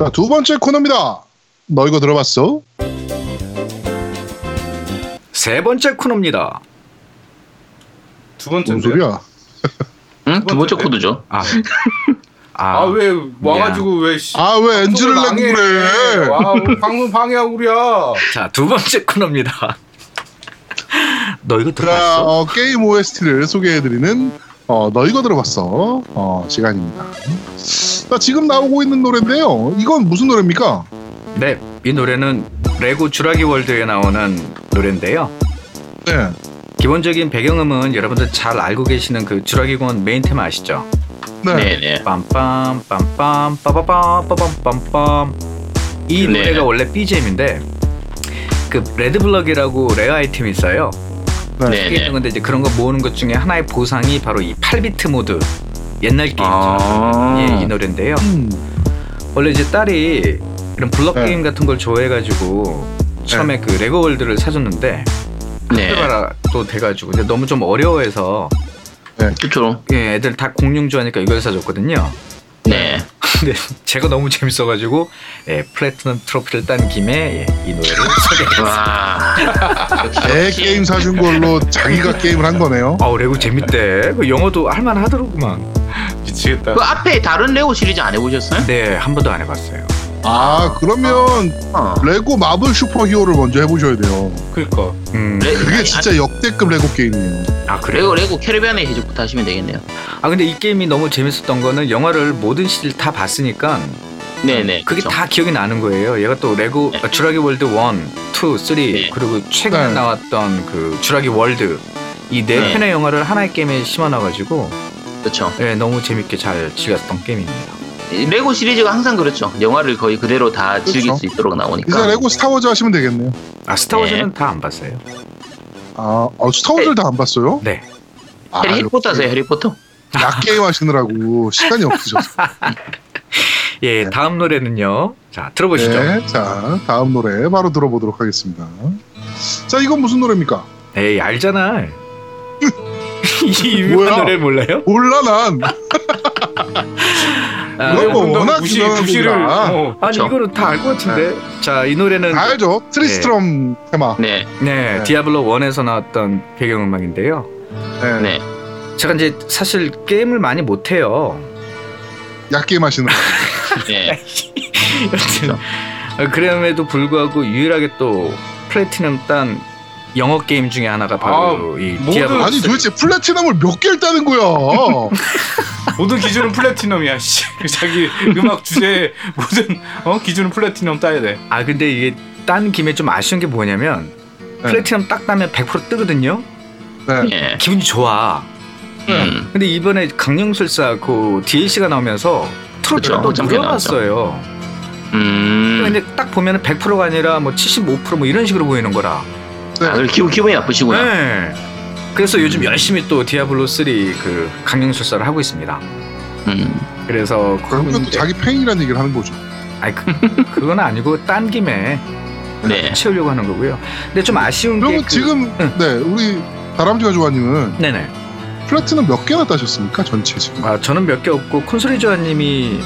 자, 두 번째 코너입니다. 너 이거 들어봤어? 세 번째 코너입니다. 두 번째 뭔 소리야? 응? 두 번째 코드죠. 아, 아, 아 왜 와가지고 왜 씨. 아, 왜 엔진을 내고. 그래? 와 방문 방해하고 그래. 자, 두 번째 코너입니다. 너 이거 자, 들어봤어? 어, 게임 OST를 소개해드리는 어, 너 이거 들어봤어? 어, 시간입니다. 자, 지금 나오고 있는 노래인데요. 이건 무슨 노래입니까? 네, 이 노래는 레고 주라기 월드에 나오는 노래인데요. 네. 기본적인 배경음은 여러분들 잘 알고 계시는 그 주라기 공원 메인 테마 아시죠? 네. 네네. 빰빰 빰빰 빠바밤 빠밤 빰빰 이 네. 노래가 원래 BGM인데 그 red block이라고 rare 아이템이 있어요. 네. 네. 있는 건데 이제 그런 거 모으는 것 중에 하나의 보상이 바로 이 8비트 모드 옛날 게임이죠. 아. 예, 이 노래인데요. 음. 원래 이제 딸이 이런 블럭 네. 게임 같은 걸 좋아해가지고 처음에 그 레고 월드를 사줬는데 네. 카페바라도 돼가지고 근데 너무 좀 어려워해서 그쵸. 예, 애들 다 공룡 좋아하니까 이걸 사줬거든요. 네. 근데 제가 너무 재밌어가지고 예, 플래티넘 트로피를 딴 김에 예, 이 노래를. 와. 애 게임 사준 걸로 자기가 게임을 한 거네요. 아우 레고 재밌대. 그 영어도 할만하더라구만. 미치겠다. 그 앞에 다른 레고 시리즈 안 해보셨어요? 네, 한 번도 안 해봤어요. 아, 그러면 어. 레고 마블 슈퍼 히어로를 먼저 해보셔야 돼요. 그러니까. 음, 레, 그게 아니, 진짜 역대급 레고 게임이에요. 아 그래요? 레고 캐리비안의 해적부터 하시면 되겠네요. 아 근데 이 게임이 너무 재밌었던 거는 영화를 모든 시리즈 다 봤으니까 네네. 그게 그쵸. 다 기억이 나는 거예요. 얘가 또 레고 네. 아, 주라기 월드 1, 2, 3 네. 그리고 최근에 네. 나왔던 그 주라기 월드 이 네 네. 편의 영화를 하나의 게임에 심어놔가지고 그렇죠. 예, 너무 재밌게 잘 즐겼던 게임입니다. 레고 시리즈가 항상 그렇죠. 영화를 거의 그대로 다 즐길 그렇죠. 수 있도록 나오니까. 이제 레고 스타워즈 하시면 되겠네요. 아 스타워즈는 다안 봤어요. 아, 어, 스타워즈를 다 안 봤어요? 네. 아, 해리, 해리포터 하세요. 해리포터. 야게임 하시느라고 시간이 없으셔서. 예, 다음 노래는요. 자 들어보시죠. 네, 자 다음 노래 바로 들어보도록 하겠습니다. 자 이건 무슨 노래입니까? 에이 알잖아. 이 유명한? 노래 몰라요? 몰라 난. 아, 뭐 워낙 무시. 곡이라. 어. 아니? 이거는 다 알 것 같은데. 자이 노래는 다 알죠? 트리스트럼 테마. 네. 네, 네. 디아블로 1에서 나왔던 배경음악인데요. 네. 네. 제가 이제 사실 게임을 많이 못 해요. 야게임 하시느라. 네. 여튼 어, 그럼에도 불구하고 유일하게 또 플래티넘 딴 영어 게임 중에 하나가 바로 이 모든- 디아블로 아니 도대체 platinum을 몇 개를 따는 거야? 모든 기준은 platinum이야. 씨. 자기 음악 주제 모든 어 기준은 플래티넘 따야 돼. 아 근데 이게 딴 김에 좀 아쉬운 게 뭐냐면 네. 플래티넘 딱 따면 100% 뜨거든요. 네. 네. 기분이 좋아. 음. 근데 이번에 강령술사 그 DLC가 나오면서 또 점프가 늘어났어요. 음. 근데 딱 보면은 100%가 아니라 뭐 75%뭐 이런 식으로 보이는 거라. 아, 그래 기분 기분이 나쁘시구나. 네. 그래서 요즘 열심히 또 디아블로 3그 강령술사를 하고 있습니다. 음. 그래서 또 그건 자기 팬이라는 얘기를 하는 거죠. 아니 그, 그건 아니고 딴 김에 네. 채우려고 하는 거고요. 근데 좀 아쉬운 게 그러면 그- 지금 응. 네 우리 다람쥐가 좋아님은 네네. 플래티넘 몇 개나 따셨습니까 전체 지금? 아 저는 몇 개 없고 콘솔이 조아님이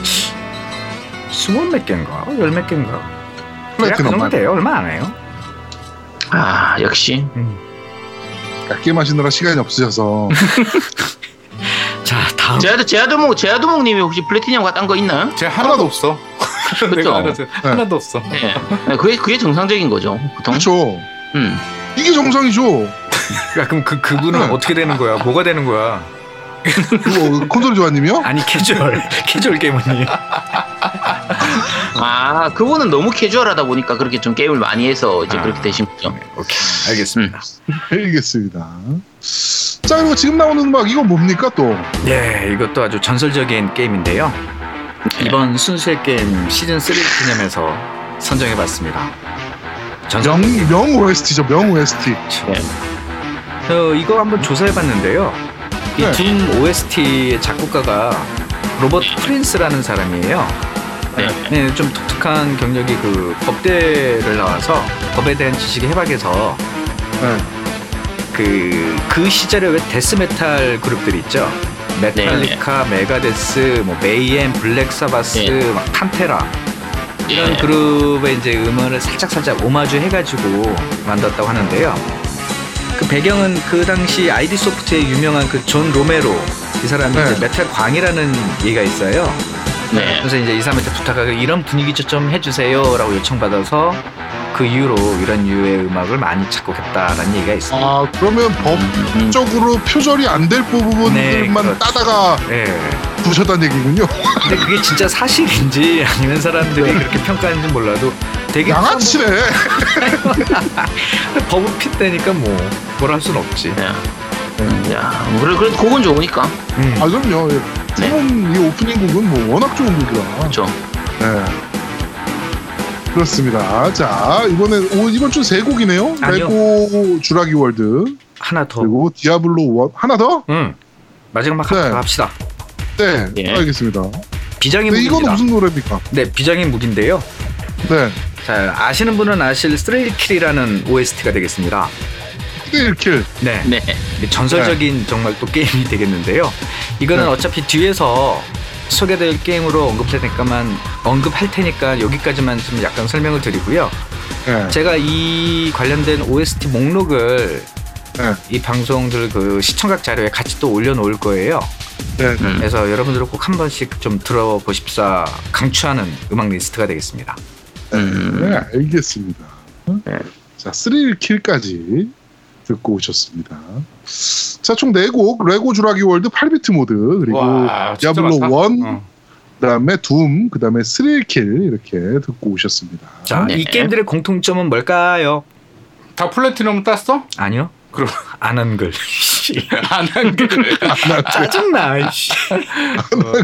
스물 몇 개인가 열 몇 개인가. 그 플래티넘 정도 돼요. 얼마 안 해요. 아 역시 음. 약 게임 하시느라 시간이 없으셔서 자 다음. 제아드 제아드몽 제아드몽님이 혹시 플래티넘 딴거 있나요? 제 하나도 없어. 알아서 하나도 없어. 네. 네, 그게 그게 정상적인 거죠. 보통. 그렇죠. 음. 이게 정상이죠. 야, 그럼 그 그분은 네. 어떻게 되는 거야? 뭐가 되는 거야? 그거 콘솔 조아님이요? 아니 캐주얼 캐주얼 게이머님. 아 그거는 너무 캐주얼하다 보니까 그렇게 좀 게임을 많이 해서 이제 아. 그렇게 되신 거죠. 오케이 알겠습니다. 알겠습니다. 자 그리고 지금 나오는 음악 이건 뭡니까 또? 예, 이것도 아주 전설적인 게임인데요. 이번 순수의 게임 시즌 3 기념해서 선정해봤습니다. 명, 명 OST죠 명 OST. 어, 이거 한번 조사해봤는데요. 네. 이 둠 OST의 작곡가가 로버트 프린스라는 사람이에요. 네. 네, 좀 독특한 경력이 그 법대를 나와서 법에 대한 지식이 해박해서 네. 그, 그 시절에 왜 death metal 그룹들이 있죠? 메탈리카, 메가데스, 뭐 메이헴, 블랙 사바스, 네. 막 판테라 이런 예. 그룹의 이제 음원을 살짝 살짝 오마주 해가지고 만들었다고 하는데요. 그 배경은 그 당시 아이디 소프트의 유명한 그 존 로메로 이 사람이 네. 이제 메탈 광이라는 얘기가 있어요. 네. 그래서 이제 이 사람한테 부탁하고 이런 분위기 좀 해주세요라고 요청받아서 그 이후로 이런 류의 음악을 많이 작곡했다라는 얘기가 있습니다. 아 그러면 음. 법적으로 표절이 안 될 부분들만 네, 그렇죠. 따다가 네. 부셨다는 얘기군요. 근데 그게 진짜 사실인지 아니면 사람들이 그렇게 평가하는지 몰라도 되게 양아치네. 버브 핏 되니까 뭐 뭐라 할 수는 없지. 야. 야, 그래, 그래도 곡은 좋으니까. 음. 아 그럼요. 예. 네. 이번 이 오프닝 곡은 뭐 워낙 좋은 곡이라. 그렇죠. 네. 그렇습니다. 자 이번에 오, 이번 주 세 곡이네요. 아니요. 레고 주라기 월드 하나 더. 그리고 디아블로 one 하나 더? 음. 마지막 네. 네. 합시다. 네, 예. 알겠습니다. 비장의 이거는 무기입니다. 무슨 노래입니까? 네, 비장의 무기인데요. 네, 자, 아시는 분은 아실 스트레이킬이라는 OST가 되겠습니다. 1킬. 네. 네. 전설적인 정말 또 게임이 되겠는데요. 이거는 네. 어차피 뒤에서 소개될 게임으로 언급할 테니까만 언급할 테니까 여기까지만 좀 약간 설명을 드리고요. 네. 제가 이 관련된 OST 목록을 네. 이 방송들 그 시청각 자료에 같이 또 올려놓을 거예요. 네. 음. 그래서 여러분들 꼭 한 번씩 좀 들어보십사 강추하는 음악 리스트가 되겠습니다. 음. 네, 알겠습니다. 네. 자, 3킬까지 듣고 오셨습니다. 자, 총 4곡, 레고 주라기 월드 8비트 모드, 그리고 와, 많다. 1, 어. 그 다음에 둠, 그 다음에 3킬 이렇게 듣고 오셨습니다. 자, 네. 이 게임들의 공통점은 뭘까요? 다 플래티넘 땄어? 아니요. 그럼 안 한 글. 안 한 글. 짜증나. 씨.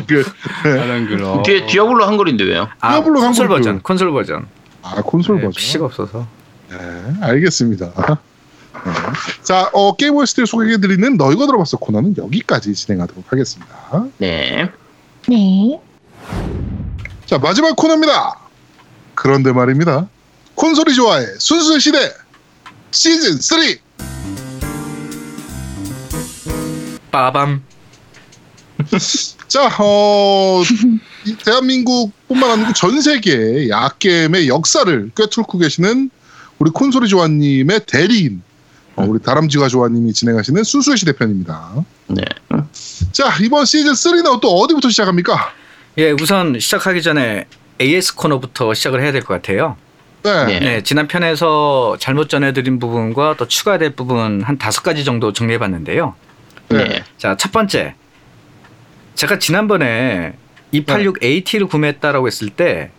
그, 안한 글. 어. 뒤에 디아블로 한 걸인데 왜요? 아, 디아블로 콘솔 한글 버전. 그- 콘솔 버전. 아, 콘솔 네, 버전. PC가 없어서. 네, 알겠습니다. 네. 자, 어, 게임 OST를 소개해드리는 너희가 들어봤어 코너는 여기까지 진행하도록 하겠습니다. 네. 자, 마지막 코너입니다. 그런데 말입니다. 콘솔이 좋아해 순수 시대 시즌 3. 빠밤. 자, 어, 이 대한민국뿐만 아니고 전 세계 약겜의 역사를 꿰뚫고 계시는 우리 콘솔이 조아님의 대리인, 어, 우리 다람쥐가 조아님이 진행하시는 순수의 시대 편입니다. 네. 자, 이번 시즌 3는 또 어디부터 시작합니까? 예, 우선 시작하기 전에 AS 코너부터 시작을 해야 될 것 같아요. 네. 네. 네, 지난 편에서 잘못 전해드린 부분과 또 추가될 부분 한 다섯 가지 정도 정리해봤는데요. 네. 네. 자, 첫 번째. 제가 지난번에 286AT를 구매했다라고 했을 때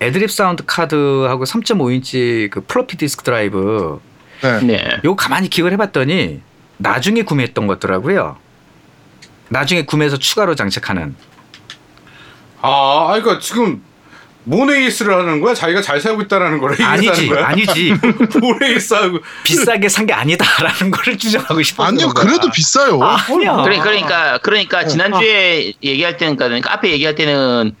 애드립 사운드 카드하고 3.5인치 그 플로피 디스크 드라이브 네. 네. 요거 가만히 기억을 해봤더니 나중에 구매했던 것더라고요. 나중에 구매해서 추가로 장착하는. 아, 그러니까 지금 모네이스를 하는 거야? 자기가 잘 살고 있다라는 거를 아니지, 거야? 아니지. 모네이스하고 비싸게 산 게 아니다라는 거를 주장하고 싶었던 아니요, 거야. 그래도 비싸요. 아니야. 그래, 그러니까, 그러니까, 지난주에 얘기할 때는, 그러니까 앞에 얘기할 때는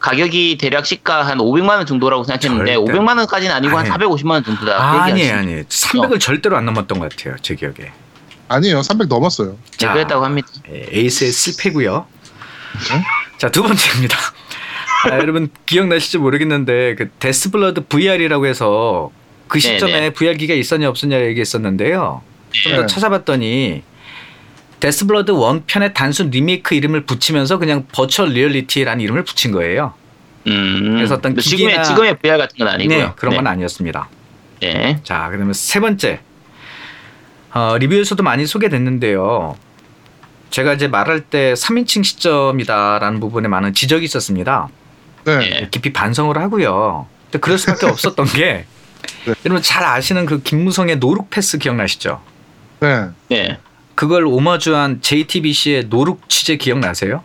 가격이 대략 시가 한 500만 원 정도라고 생각했는데, 절대. 500만 원까지는 아니고 한 아니. 450만 원 정도다. 아니. 아니 300을 절대로 안 넘었던 것 같아요 제 기억에 아니에요, 300 넘었어요. 네, 그랬다고 합니다. 예, AS 실패고요 자 두 번째입니다 아, 여러분 기억나실지 모르겠는데 그 데스블러드 VR이라고 해서 그 시점에 네네. VR 기기가 있었냐 없었냐 얘기했었는데요 좀더 네. 찾아봤더니 데스블러드 원편의 단순 리메이크 이름을 붙이면서 그냥 virtual reality라는 이름을 붙인 거예요 음. 그래서 어떤 지금의, 기기나- 지금의 VR 같은 건 아니고요. 네 그런 네. 건 아니었습니다 네. 자, 그러면 세 번째. 어, 리뷰에서도 많이 소개됐는데요. 제가 이제 말할 때 3인칭 시점이다라는 부분에 많은 지적이 있었습니다. 네. 네. 깊이 반성을 하고요. 근데 그럴 수밖에 없었던 게 네. 여러분 잘 아시는 그 김무성의 노룩 패스 기억나시죠? 네. 네. 그걸 오마주한 JTBC의 노룩 취재 기억나세요?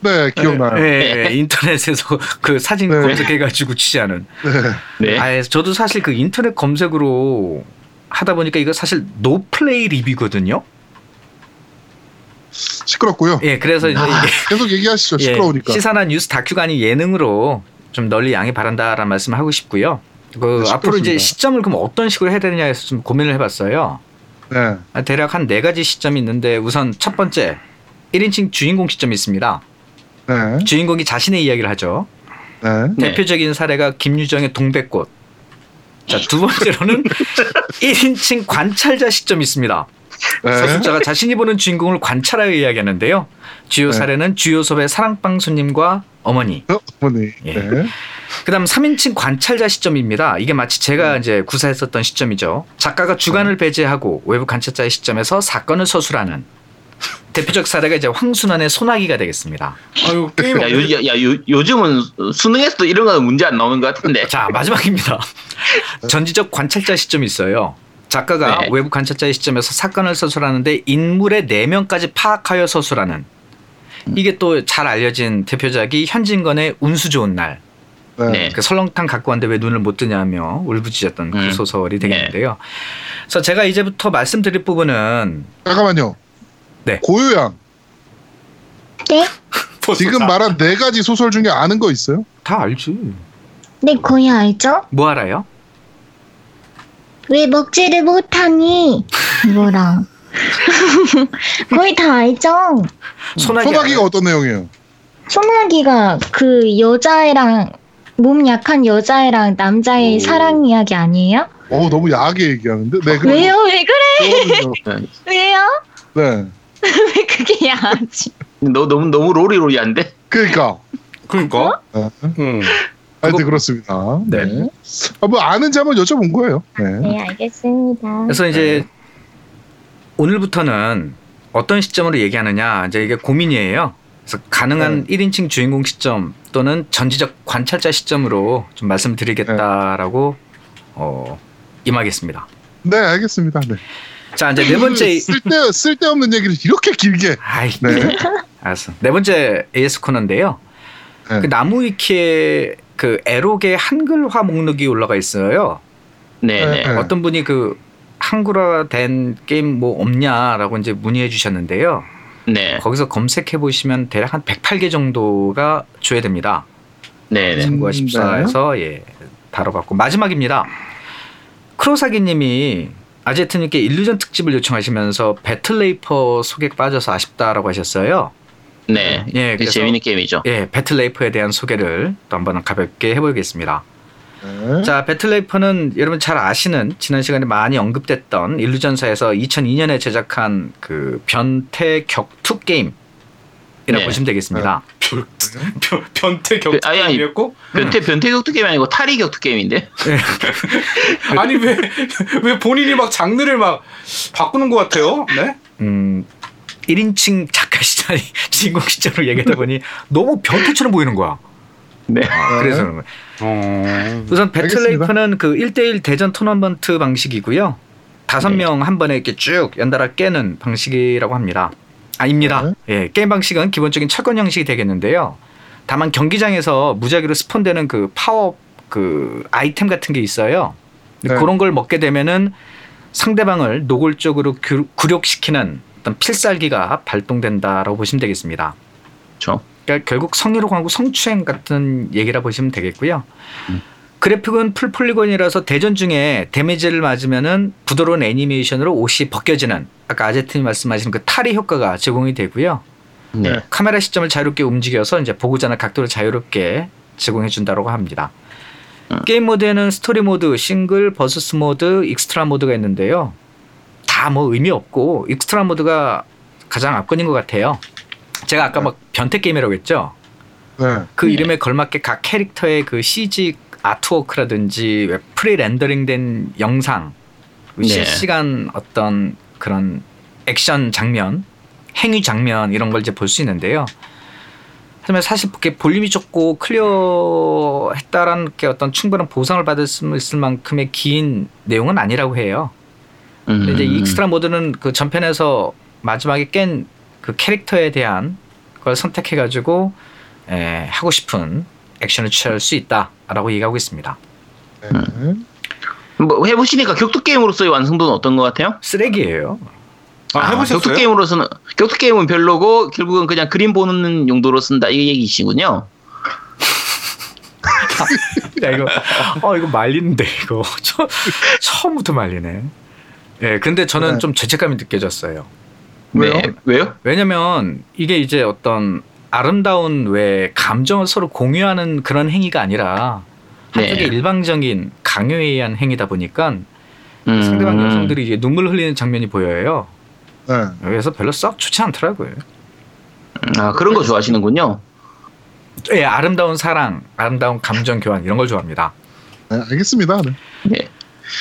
네, 기억나요. 네. 네, 인터넷에서 그 사진 네. 검색해가지고 취재하는. 네. 아, 저도 사실 그 인터넷 검색으로 하다 보니까 이거 사실 no play review거든요. 시끄럽고요. 예, 그래서 이제 아. 계속 얘기하시죠. 예, 시끄러우니까. 시사나 뉴스 다큐가 아닌 예능으로 좀 널리 양해 바란다라는 말씀을 하고 싶고요. 그 네, 앞으로 이제. 시점을 그럼 어떤 식으로 해야 되느냐에 서 좀 고민을 해봤어요. 네. 아, 대략 한 네 가지 시점이 있는데 우선 첫 번째 1인칭 주인공 시점이 있습니다. 네. 주인공이 자신의 이야기를 하죠. 네. 네. 대표적인 사례가 김유정의 동백꽃. 자, 두 번째로는 1인칭 관찰자 시점이 있습니다. 네. 서술자가 자신이 보는 주인공을 관찰하여 이야기하는데요. 주요 네. 사례는 주요 섭의 사랑방 손님과 어머니. 어, 어머니. 예. 네. 그다음 3인칭 관찰자 시점입니다. 이게 마치 제가 이제 구사했었던 시점이죠. 작가가 주관을 배제하고 외부 관찰자의 시점에서 사건을 서술하는 대표적 사례가 이제 황순환의 소나기가 되겠습니다. 아유 게임 야, 요, 야, 야, 요, 요즘은 수능에서도 이런 거는 문제 안 나오는 것 같은데. 자 마지막입니다. 전지적 관찰자 시점이 있어요. 작가가 네. 외부 관찰자의 시점에서 사건을 서술하는데 인물의 내면까지 파악하여 서술하는 이게 또 잘 알려진 대표작이 현진건의 운수 좋은 날. 네. 네. 그 설렁탕 갖고 왔는데 왜 눈을 못 뜨냐며 울부짖었던 그 음. 소설이 되겠는데요. 그래서 제가 이제부터 말씀드릴 부분은 잠깐만요. 네. 고요양. 네? 지금 말한 네 가지 소설 중에 아는 거 있어요? 다 알지. 네, 거의 알죠? 뭐 알아요? 왜 먹지를 못하니? 이거랑. 거의 다 알죠? 소나기. 소나기가? 어떤 내용이에요? 소나기가 그 여자애랑, 몸 약한 여자애랑 남자의 오. 사랑 이야기 아니에요? 어 너무 야하게 얘기하는데. 네. 그럼 왜요? 왜 그래? 왜요? 네. 왜 그게 야하지? 너, 너무, 너무 로리로리한데? 그러니까. 그러니까. 네. 음. 하여튼 그렇습니다. 네. 네. 아, 뭐 아는지 한번 여쭤본 거예요. 네. 네, 알겠습니다. 그래서 이제 오늘부터는 어떤 시점으로 얘기하느냐 이제 이게 고민이에요. 그래서 가능한 1인칭 주인공 시점 또는 전지적 관찰자 시점으로 좀 말씀드리겠다라고 어, 임하겠습니다. 네, 알겠습니다. 네. 자 이제 네 번째 쓸데 쓸데없는 얘기를 이렇게 길게. 아이 네. 알았어. 네 번째 AS 코너인데요. 네. 그 나무 위키에 그 에록의 한글화 목록이 올라가 있어요. 네네. 네. 어떤 분이 그 한글화 된 게임 뭐 없냐라고 이제 문의해 주셨는데요. 네. 거기서 검색해 보시면 대략 한 108개 정도가 조회됩니다. 네네. 참고하 십사에서 예 다뤄봤고 마지막입니다. 크로사기님이 아제트님께 일루전 특집을 요청하시면서 배틀레이퍼 소개 빠져서 아쉽다라고 하셨어요. 네. 예, 되게 그래서- 재밌는 게임이죠. 예, 배틀레이퍼에 대한 소개를 또 한번 가볍게 해보겠습니다. 네. 자, 배틀레이퍼는 여러분 잘 아시는 지난 시간에 많이 언급됐던 일루전사에서 2002년에 제작한 그 변태 격투 게임 이라고 네. 보시면 되겠습니다. 변, 변태 그, 아니, 아니. 격투기였고 변태, 변태 격투 게임이 아니고 탈이 격투 게임인데? 아니 왜 왜 본인이 막 장르를 막 바꾸는 것 같아요? 네? 음, 1인칭 작가 시절이 주인공 시절로 얘기하다 보니 너무 변태처럼 보이는 거야. 네. 그래서 그런 거예요. 어. 우선. 배틀레이퍼는 그 1대1 대전 토너먼트 방식이고요. 다섯 네. 명한 번에 이렇게 쭉 연달아 깨는 방식이라고 합니다. 아닙니다. 예, 게임 방식은 기본적인 철권 형식이 되겠는데요. 다만 경기장에서 무작위로 spawn되는 그 파워 그 아이템 같은 게 있어요. 네. 그런 걸 먹게 되면은 상대방을 노골적으로 구- 굴욕시키는 어떤 필살기가 발동된다라고 보시면 되겠습니다. 그렇죠. 그러니까 결국 성희롱 하고 성추행 같은 얘기라 보시면 되겠고요. 음. 그래픽은 full polygon이라서 대전 중에 데미지를 맞으면은 부드러운 애니메이션으로 옷이 벗겨지는 아까 아제트님 말씀하신 그 탈의 효과가 제공이 되고요. 네. 카메라 시점을 자유롭게 움직여서 이제 보고자나 각도를 자유롭게 제공해 준다고 합니다. 음. 게임 모드에는 스토리 모드, 싱글, versus 모드, 익스트라 모드가 있는데요. 다 뭐 의미 없고 익스트라 모드가 가장 압권인 것 같아요. 제가 아까 막 변태 게임이라고 했죠. 네. 그 네. 이름에 걸맞게 각 캐릭터의 그 CG artwork라든지 왜 pre-rendering된 영상, 그 네. 실시간 어떤 그런 액션 장면, 행위 장면 이런 걸 이제 볼 수 있는데요. 하지만 사실 그게 볼륨이 적고 클리어했다라는 게 어떤 충분한 보상을 받을 수 있을 만큼의 긴 내용은 아니라고 해요. 음. 근데 이제 이 익스트라 모드는 그 전편에서 마지막에 깬 그 캐릭터에 대한 걸 선택해 가지고 에, 하고 싶은 액션을 취할 수 있다라고 얘기하고 있습니다. 네. 뭐 해보시니까 격투 게임으로서의 완성도는 어떤 것 같아요? 쓰레기예요. 아, 해보셨어요? 격투 게임으로서는 격투 게임은 별로고 결국은 그냥 그림 보는 용도로 쓴다 이 얘기시군요. 야 이거 어 이거 말리는데 이거 처, 처음부터 말리네. 예, 근데 저는 네. 좀 죄책감이 느껴졌어요. 왜요? 네. 왜요? 왜냐면 이게 이제 어떤 아름다운 왜 감정을 서로 공유하는 그런 행위가 아니라 한쪽의 네. 일방적인 강요에 의한 행위다 보니까 음. 상대방 여성들이 이제 눈물 흘리는 장면이 보여요. 네. 그래서 별로 썩 좋지 않더라고요. 아 그런 거 좋아하시는군요. 예, 아름다운 사랑, 아름다운 감정 교환 이런 걸 좋아합니다. 네, 알겠습니다. 네. 네.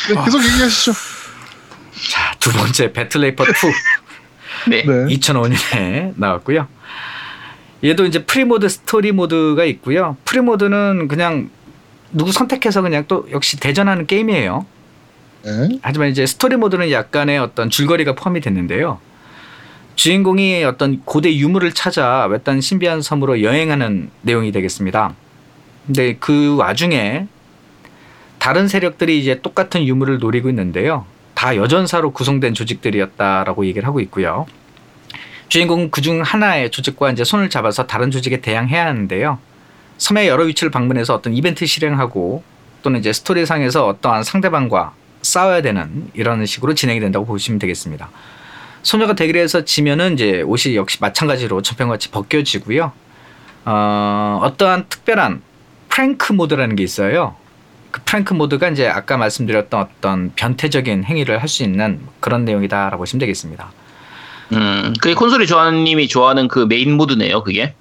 네, 계속 얘기하시죠. 자, 두 번째 배틀레이퍼 2 네. 네. 2005년에 나왔고요. 얘도 이제 free모드, 스토리 모드가 있고요. free모드는 그냥 누구 선택해서 그냥 또 역시 대전하는 게임이에요. 네. 하지만 이제 스토리 모드는 약간의 어떤 줄거리가 포함이 됐는데요. 주인공이 어떤 고대 유물을 찾아 외딴 신비한 섬으로 여행하는 내용이 되겠습니다. 근데 그 와중에 다른 세력들이 이제 똑같은 유물을 노리고 있는데요. 다 여전사로 구성된 조직들이었다라고 얘기를 하고 있고요. 주인공은 그중 하나의 조직과 이제 손을 잡아서 다른 조직에 대항해야 하는데요. 섬의 여러 위치를 방문해서 어떤 이벤트 실행하고 또는 이제 스토리상에서 어떠한 상대방과 싸워야 되는 이런 식으로 진행이 된다고 보시면 되겠습니다. 소녀가 대결해서 지면은 이제 옷이 역시 마찬가지로 전편같이 벗겨지고요. 어, 어떠한 특별한 prank 모드라는 게 있어요. 그 prank 모드가 이제 아까 말씀드렸던 어떤 변태적인 행위를 할 수 있는 그런 내용이다라고 보시면 되겠습니다. 음, 그게 콘솔이 조아님이 좋아하는 그 메인 모드네요, 그게.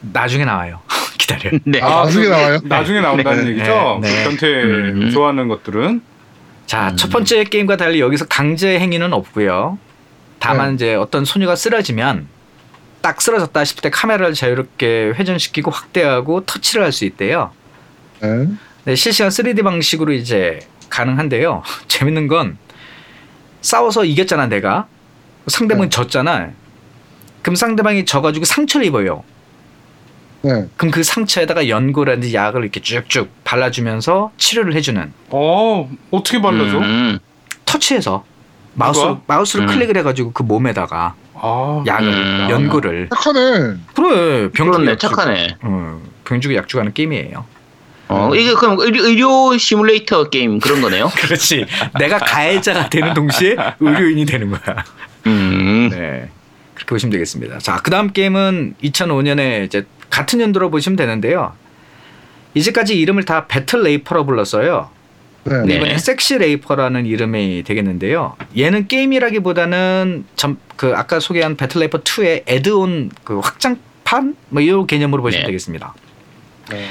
나중에 나와요. 기다려. 네. 아, 나중에 그- 나와요? 나중에 나온다는 네. 얘기죠. 네. 네. 그 변태 음. 좋아하는 것들은 자, 첫 번째 게임과 달리 여기서 강제 행위는 없고요. 다만 네. 이제 어떤 소녀가 쓰러지면 딱 쓰러졌다 싶을 때 카메라를 자유롭게 회전시키고 확대하고 터치를 할 수 있대요. 네. 네, 실시간 3D 방식으로 이제 가능한데요. 재밌는 건 싸워서 이겼잖아, 내가. 상대방이 네. 졌잖아. 그럼 상대방이 져가지고 상처를 입어요. 네. 그럼 그 상처에다가 연고라든지 약을 이렇게 쭉쭉 발라주면서 치료를 해주는 어 어떻게 발라줘? 음, 터치해서 마우스로, 누가? 마우스를 음. 클릭을 해가지고 그 몸에다가 아 약을, 음. 연고를. 착하네. 그래, 병주가 그렇네, 약 주- 착하네. 어, 병주가 약 주가는 게임이에요. 어, 이게 그럼 의료, 의료 시뮬레이터 게임 그런 거네요? 그렇지. 내가 가해자가 되는 동시에 의료인이 되는 거야. 음, 네. 그렇게 보시면 되겠습니다. 자, 그 다음 게임은 2005년에 이제 같은 연도로 보시면 되는데요. 이제까지 이름을 다 Battle Raper로 불렀어요. 네. 네. 이번에 Sexy Raper라는 이름이 되겠는데요. 얘는 게임이라기보다는 전, 그 아까 소개한 Battle Raper 2의 add-on 그 확장판 뭐 이런 개념으로 보시면 네. 되겠습니다. 네.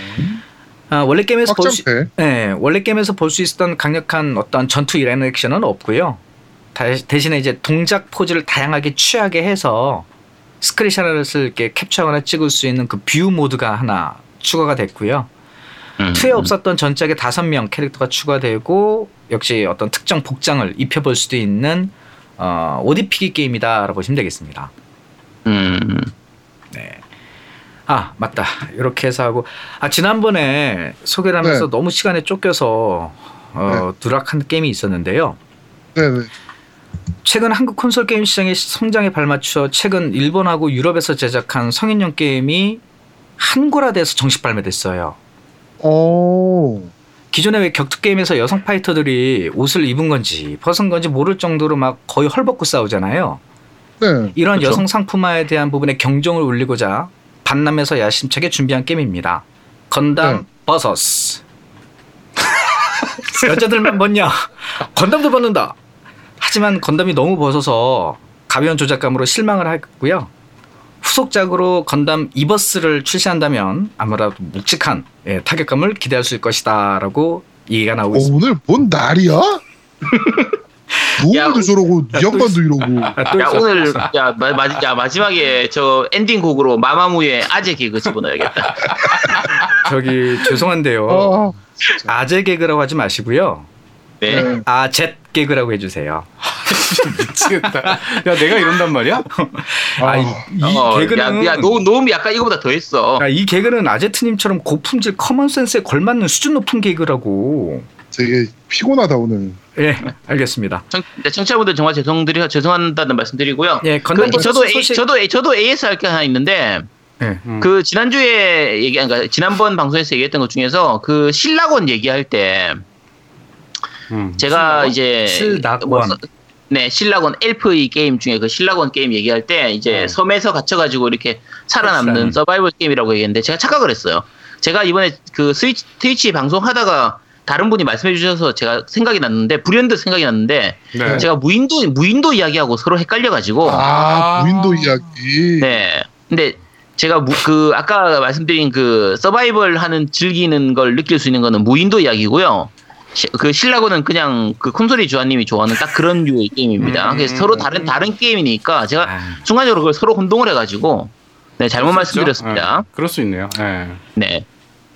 아, 원래 게임에서 볼 수. 네, 원래 게임에서 볼 수 있었던 강력한 어떤 전투 일하는 액션은 없고요. 다- 대신에 이제 동작 포즈를 다양하게 취하게 해서 screenshot을 이렇게 캡처하거나 찍을 수 있는 그 view mode가 하나 추가가 됐고요. 음. 2에 없었던 전작에 다섯 명 캐릭터가 추가되고 역시 어떤 특정 복장을 입혀볼 수도 있는 어, 옷 입히기 게임이다라고 보시면 되겠습니다. 음, 네. 아 맞다 이렇게 해서 하고 아 지난번에 소개를 하면서 네. 너무 시간에 쫓겨서 어, 누락한 게임이 있었는데요. 네. 네. 최근 한국 콘솔 게임 시장의 성장에 발맞춰 최근 일본하고 유럽에서 제작한 성인용 게임이 한글화돼서 정식 발매됐어요. 오. 기존에 왜 격투 게임에서 여성 파이터들이 옷을 입은 건지 벗은 건지 모를 정도로 막 거의 헐벗고 싸우잖아요. 네. 이런 그쵸. 여성 상품화에 대한 부분에 경종을 울리고자 반남에서 야심차게 준비한 게임입니다. 건담 네. Versus. 여자들만 벗냐? 건담도 벗는다. 하지만 건담이 너무 벗어서 가벼운 조작감으로 실망을 했고요. 후속작으로 건담 이버스를 출시한다면 아무래도 묵직한 예, 타격감을 기대할 수 있을 것이다라고 얘기가 나오고 어, 있습니다. 오늘 뭔 날이야? 야, 노을도 저러고 야, 양반도 이러고. 아, 또 야. 오늘 야, 마, 마, 야 마지막에 저 엔딩 곡으로 마마무의 아재 개그 집어넣어야겠다. 저기 죄송한데요. 아, 아재 개그라고 하지 마시고요. 네. 네. 아 젯 개그라고 해주세요. 미치겠다. 야 내가 이런단 말이야? 아, 이, 이 어, 개그는 야, 야 노, 노음이 약간 이거보다 더 했어. 아, 이 개그는 아제트님처럼 고품질 커먼센스에 걸맞는 수준 높은 개그라고. 되게 피곤하다 오늘. 예, 알겠습니다. 청, 네, 청취자분들 정말 죄송드리 죄송한다는 말씀드리고요. 예, 그, 저도 A, 소식. 저도 A, 저도 AS 할 게 하나 있는데 예. 음. 그 지난주에 얘기한 그러니까 지난번 방송에서 얘기했던 것 중에서 그 신락원 얘기할 때 음. 제가 이제 실낙원. 뭐 서- 네, 신라곤 엘프의 게임 중에 그 신라곤 게임 얘기할 때 이제 네. 섬에서 갇혀가지고 이렇게 살아남는 살아남는. 서바이벌 게임이라고 얘기했는데 제가 착각을 했어요. 제가 이번에 그 스위치 트위치 방송하다가 다른 분이 말씀해 주셔서 제가 생각이 났는데 불현듯 생각이 났는데 네. 제가 무인도 무인도 이야기하고 서로 헷갈려 가지고 아, 아. 무인도 이야기. 네. 근데 제가 무- 그 아까 말씀드린 그 서바이벌 하는 즐기는 걸 느낄 수 있는 거는 무인도 이야기고요. 시- 그 신라고는 그냥 그 콘솔이 주아님이 좋아하는 딱 그런 류의 게임입니다. 음, 그래서 음, 서로 음. 다른 다른 게임이니까 제가 아, 순간적으로 그걸 서로 혼동을 해가지고 네 잘못 말씀드렸습니다. 네, 그럴 수 있네요. 네. 네.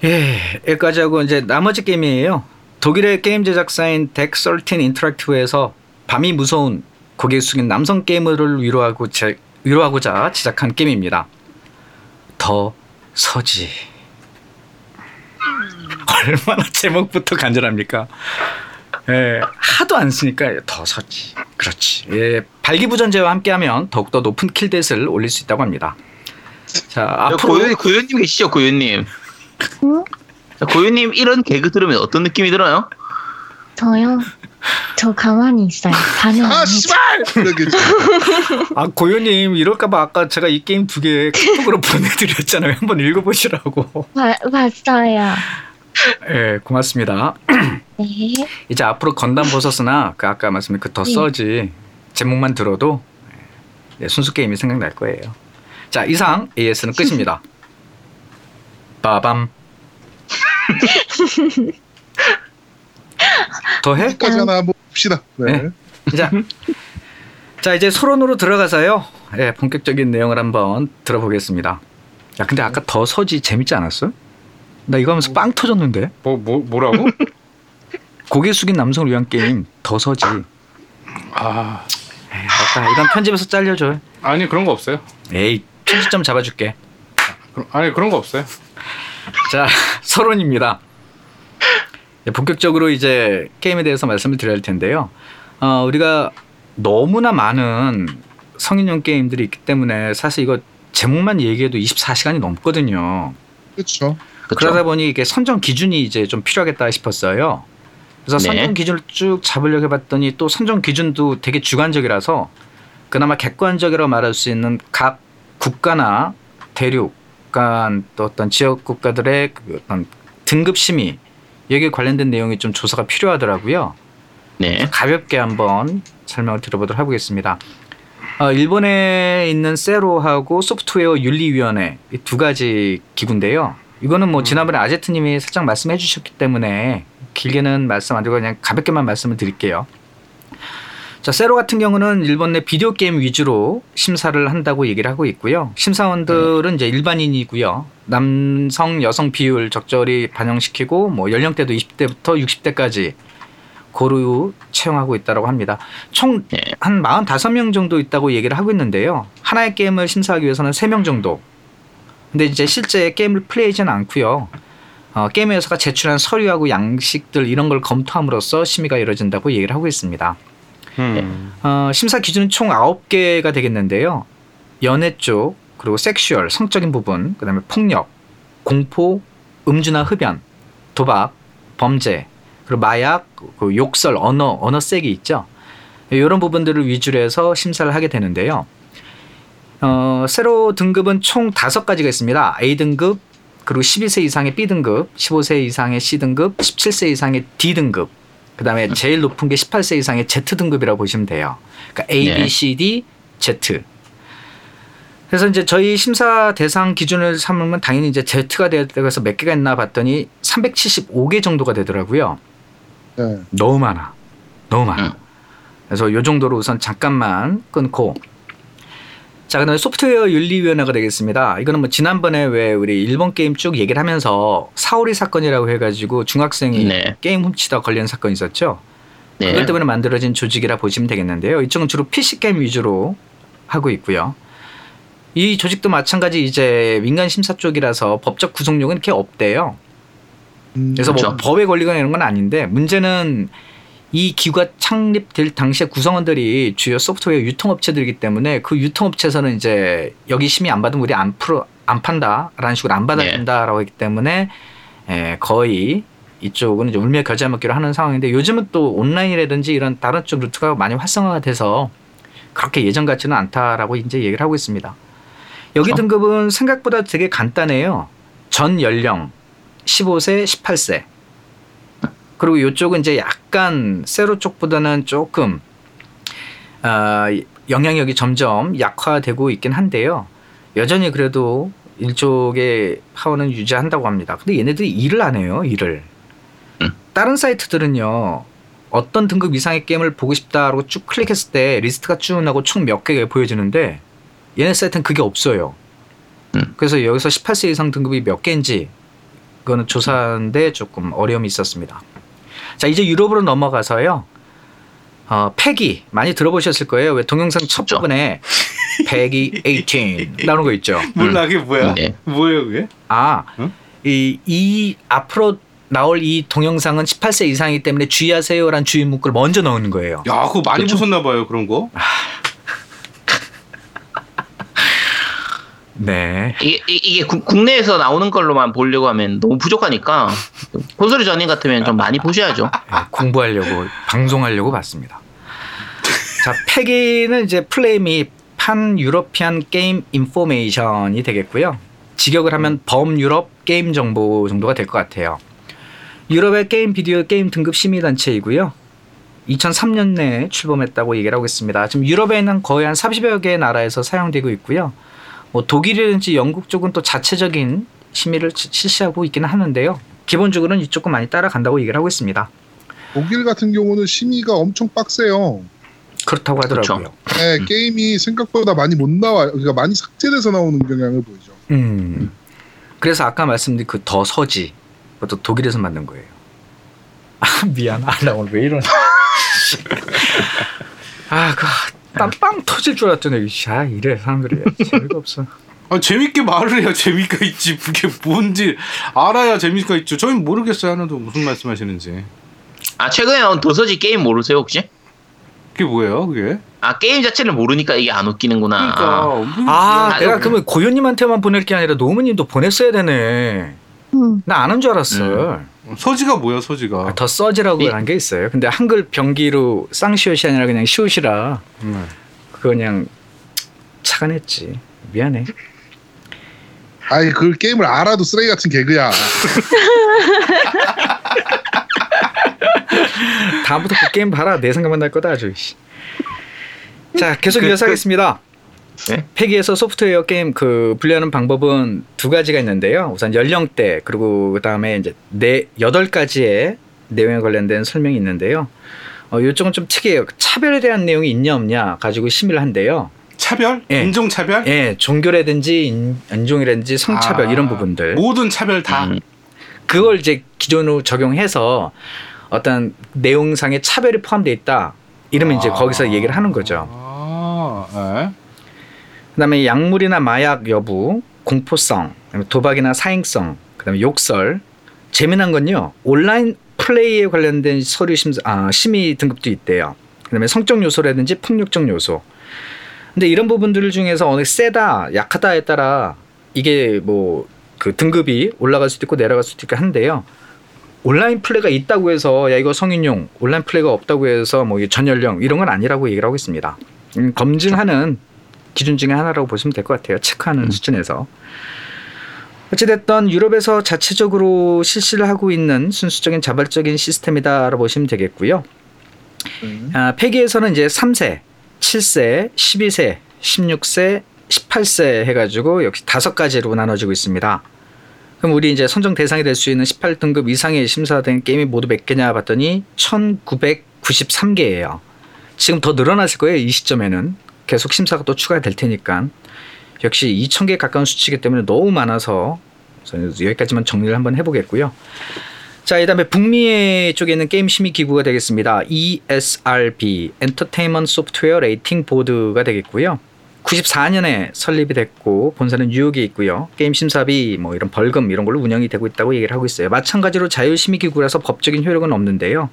예, 여기까지 하고 이제 나머지 게임이에요. 독일의 게임 제작사인 덱13 인터랙티브에서 밤이 무서운 고개 숙인 남성 게이머를 위로하고 제, 위로하고자 제작한 게임입니다. 더 서지. 얼마나 제목부터 간절합니까? 예, 하도 안 쓰니까 더 서지. 그렇지. 예, 발기부전제와 함께하면 더욱더 높은 킬댓을 올릴 수 있다고 합니다. 자, 앞으로 고유 고유님 계시죠? 자, 고유님 이런 개그 들으면 어떤 느낌이 들어요? 저요? 저 가만히 있어요. 반응 안 아. 씨발! 아 고요님 이럴까봐 아까 제가 이 게임 두 개 카톡으로 보내드렸잖아요. 한번 읽어보시라고. 봐- 봤어요. 예, 고맙습니다. 네. 이제 앞으로 건담 버섯이나 그 아까 말씀드린 그더 네. 써지 제목만 들어도 예, 순수 게임이 생각날 거예요. 자 이상 AS는 끝입니다. 빠밤. 더 해? 하나 한번 봅시다. 네. 네. 자, 자 이제 소론으로 들어가서요. 예, 본격적인 내용을 한번 들어보겠습니다. 야, 근데 아까 더 서지 재밌지 않았어? 나 이거 하면서 빵 터졌는데. 뭐, 뭐 뭐라고? 고개 숙인 남성을 위한 게임 더 서지. 아 에이, 알았다. 이건 편집에서 잘려줘. 아니 그런 거 없어요. 에이, 편집점 잡아줄게. 아니 그런 거 없어요. 자, 서론입니다. 예, 본격적으로 이제 게임에 대해서 말씀을 드려야 할 텐데요. 어, 우리가 너무나 많은 성인용 게임들이 있기 때문에 사실 이거 제목만 얘기해도 24시간이 넘거든요. 그렇죠. 그쵸? 그러다 보니 이게 선정 기준이 이제 좀 필요하겠다 싶었어요. 그래서 네. 선정 기준을 쭉 잡으려고 해봤더니 또 선정 기준도 되게 주관적이라서 그나마 객관적이라고 말할 수 있는 각 국가나 대륙 간 또 어떤 지역 국가들의 그 어떤 등급 심의 여기에 관련된 내용이 좀 조사가 필요하더라고요. 네. 가볍게 한번 설명을 드려보도록 해보겠습니다. 어, 일본에 있는 세로하고 소프트웨어 윤리위원회 이 두 가지 기구인데요. 이거는 뭐 지난번에 아제트님이 살짝 말씀해 주셨기 때문에 길게는 말씀 안 드리고 그냥 가볍게만 말씀을 드릴게요. 자, 세로 같은 경우는 일본 내 비디오 게임 위주로 심사를 한다고 얘기를 하고 있고요. 심사원들은 이제 일반인이고요. 남성, 여성 비율 적절히 반영시키고 뭐 연령대도 20대부터 60대까지 고루 채용하고 있다고 합니다. 총 네. 한 45명 정도 있다고 얘기를 하고 있는데요. 하나의 게임을 심사하기 위해서는 3명 정도. 근데 이제 실제 게임을 플레이하지는 않고요. 어, 게임 회사가 제출한 서류하고 양식들 이런 걸 검토함으로써 심의가 이루어진다고 얘기를 하고 있습니다. 음. 어, 심사 기준은 총 9개가 되겠는데요. 연애 쪽, 그리고 sexual, 성적인 부분, 그다음에 폭력, 공포, 음주나 흡연, 도박, 범죄, 그리고 마약, 그 욕설, 언어, 언어 세기 있죠. 이런 부분들을 위주로 해서 심사를 하게 되는데요. 어, 세로 등급은 총 다섯 가지가 있습니다. A 등급, 그리고 12세 이상의 B 등급, 15세 이상의 C 등급, 17세 이상의 D 등급, 그 다음에 제일 높은 게 18세 이상의 Z 등급이라고 보시면 돼요. 그러니까 A, 네. B, C, D, Z. 그래서 이제 저희 심사 대상 기준을 삼으면 당연히 이제 Z가 되어서 몇 개가 있나 봤더니 375개 정도가 되더라고요. 네. 너무 많아. 너무 많아. 응. 그래서 요 정도로 우선 잠깐만 끊고 자, 그다음에 소프트웨어 윤리위원회가 되겠습니다. 이거는 뭐 지난번에 왜 우리 일본 게임 쭉 얘기를 하면서 사오리 사건이라고 해가지고 중학생이 네. 게임 훔치다 걸린 사건 있었죠. 네. 그것 때문에 만들어진 조직이라 보시면 되겠는데요. 이쪽은 주로 PC 게임 위주로 하고 있고요. 이 조직도 마찬가지 이제 민간 심사 쪽이라서 법적 구속력은 이렇게 없대요. 음, 그래서 뭐 그렇죠. 법에 걸리거나 이런 건 아닌데 문제는 이 기구가 창립될 당시에 구성원들이 주요 소프트웨어 유통업체들이기 때문에 그 유통업체에서는 이제 여기 심의 안 받으면 우리 안 풀어 안 판다라는 식으로 안 받아준다라고 했기 때문에 에, 거의 이쪽은 이제 울며 겨자 먹기로 하는 상황인데 요즘은 또 온라인이라든지 이런 다른 쪽 루트가 많이 활성화가 돼서 그렇게 예전 같지는 않다라고 이제 얘기를 하고 있습니다. 여기. 등급은 생각보다 되게 간단해요. 전 연령 15세, 18세. 그리고 이쪽은 이제 약간 세로 쪽보다는 조금 아, 영향력이 점점 약화되고 있긴 한데요. 여전히 그래도 일족의 파워는 유지한다고 합니다. 근데 얘네들이 일을 안 해요, 일을. 음. 다른 사이트들은요, 어떤 등급 이상의 게임을 보고 싶다라고 쭉 클릭했을 때 리스트가 쭉 나고 총 몇 개가 보여지는데 얘네 사이트는 그게 없어요. 음. 그래서 여기서 18세 이상 등급이 몇 개인지 그거는 조사하는데 조금 어려움이 있었습니다. 자, 이제 유럽으로 넘어가서요. 어, 패기 많이 들어보셨을 거예요. 왜 동영상 첫 그렇죠. 부분에 패기 18 나오는 거 있죠. 몰라 그게 뭐야? 네. 뭐예요 그게? 아, 응? 이, 이 앞으로 나올 이 동영상은 18세 이상이기 때문에 주의하세요란 주의 문구를 먼저 넣는 거예요. 야 그거 많이 그쵸? 보셨나 봐요 그런 거. 네. 이게, 이- 이게 국- 국내에서 나오는 걸로만 보려고 하면 너무 부족하니까 콘솔이 전님 같으면 좀 많이 보셔야죠. 네, 공부하려고 방송하려고 봤습니다. 자, PEGI는 이제 full name이 Pan European Game Information이 되겠고요. 직역을 하면 범 유럽 게임 정보 정도가 될 것 같아요. 유럽의 게임 비디오 게임 등급 심의 단체이고요. 2003년에 출범했다고 얘기를 하고 있습니다. 지금 유럽에는 거의 한 30여 개 나라에서 사용되고 있고요. 뭐 독일이든지 영국 쪽은 또 자체적인 심의를 치- 실시하고 있기는 하는데요. 기본적으로는 이쪽은 많이 따라간다고 얘기를 하고 있습니다. 독일 같은 경우는 심의가 엄청 빡세요. 그렇다고 하더라고요. 네, 게임이 생각보다 많이 못 나와요. 그러니까 많이 삭제돼서 나오는 경향을 보이죠. 음. 그래서 아까 말씀드린 그 더 서지 그것도 독일에서 만든 거예요. 아 미안. 아 나 오늘 왜 이러나. 아 그 땀빵 터질 줄 알았더니 아 이래 사람들이 재미가 없어. 아 재밌게 말을 해야 재미가 있지. 그게 뭔지 알아야 재미가 있죠. 저희 모르겠어요 하나도 무슨 말씀하시는지. 아 최근에 나온 도서지 게임 모르세요 혹시? 그게 뭐예요 그게? 아 게임 자체를 모르니까 이게 안 웃기는구나. 그러니까 아 아, 내가 이거- 그러면 고현님한테만 보낼 게 아니라 노무님도 보냈어야 되네. 음. 나 아는 줄 알았어. 서지가 뭐야 서지가? 아, 더 써지라고 이- 하는 게 있어요. 근데 한글 병기로 쌍시옷이 아니라 그냥 시옷이라 음. 그거 그냥 착안했지. 미안해. 아이 그 게임을 알아도 쓰레기 같은 개그야. 다음부터 그 게임 봐라. 내 생각만 날 거다 아주. 씨. 자 계속 그- 이어서 하겠습니다. 네? 폐기에서 소프트웨어 게임 그 분류하는 방법은 두 가지가 있는데요. 우선 연령대 그리고 그 다음에 이제 네 여덟 가지의 내용에 관련된 설명이 있는데요. 어, 이쪽은 좀 특이해요. 차별에 대한 내용이 있냐 없냐 가지고 심의를 한대요. 차별? 예. 인종 차별? 예, 종교라든지 인, 인종이라든지 성차별 아, 이런 부분들. 모든 차별 다. 음. 그걸 이제 기존으로 적용해서 어떤 내용상의 차별이 포함되어 있다. 이러면 이제 아. 거기서 얘기를 하는 거죠. 아, 그다음에 약물이나 마약 여부, 공포성, 도박이나 사행성, 그다음에 욕설. 재미난 건요. 온라인 플레이에 관련된 서류 심 아, 심의 등급도 있대요. 그다음에 성적 요소라든지 폭력적 요소. 근데 이런 부분들 중에서 어느 세다, 약하다에 따라 이게 뭐 그 등급이 올라갈 수도 있고 내려갈 수도 있고 한데요. 온라인 플레이가 있다고 해서 야 이거 성인용, 온라인 플레이가 없다고 해서 뭐 전연령 이런 건 아니라고 얘기를 하고 있습니다. 음, 검증하는 기준 중에 하나라고 보시면 될 것 같아요. 체크하는 수준에서. 어찌됐든 유럽에서 자체적으로 실시를 하고 있는 순수적인 자발적인 시스템이다라고 보시면 되겠고요. 아, 폐기에서는 이제 3세, 7세, 12세, 16세, 18세 해가지고 역시 다섯 가지로 나눠지고 있습니다. 그럼 우리 이제 선정 대상이 될 수 있는 18등급 이상의 심사된 게임이 모두 몇 개냐 봤더니 1993개예요. 지금 더 늘어났을 거예요. 이 시점에는. 계속 심사가 또 추가될 테니까. 역시 2,000개 가까운 수치이기 때문에 너무 많아서 여기까지만 정리를 한번 해보겠고요. 자, 이 다음에 북미 쪽에 있는 게임 심의 기구가 되겠습니다. ESRB, Entertainment Software Rating Board가 되겠고요. 94년에 설립이 됐고 본사는 뉴욕에 있고요. 게임 심사비 뭐 이런 벌금 이런 걸로 운영이 되고 있다고 얘기를 하고 있어요. 마찬가지로 자율 심의 기구라서 법적인 효력은 없는데요.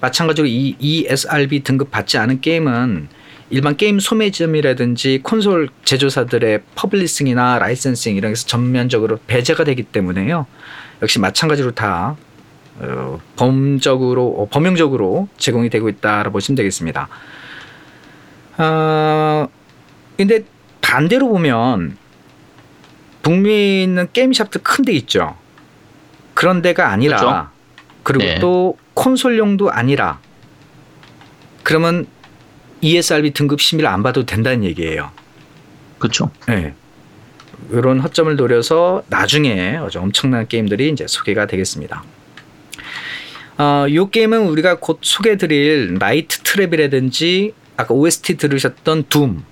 마찬가지로 이 ESRB 등급 받지 않은 게임은 일반 게임 소매점이라든지 콘솔 제조사들의 publishing이나 licensing 이런 데서 전면적으로 배제가 되기 때문에요. 역시 마찬가지로 다 어, 범적으로 어, 범용적으로 제공이 되고 있다라고 보시면 되겠습니다. 어, 근데 반대로 보면 북미에 있는 게임샵들 큰데 있죠. 그런 데가 아니라 그렇죠. 그리고 네. 또 콘솔용도 아니라 그러면 ESRB 등급 심의를 안 봐도 된다는 얘기예요. 그렇죠. 네. 이런 허점을 노려서 나중에 아주 엄청난 게임들이 이제 소개가 되겠습니다. 어, 이 게임은 우리가 곧 소개해드릴 Night Trap이라든지 아까 OST 들으셨던 Doom,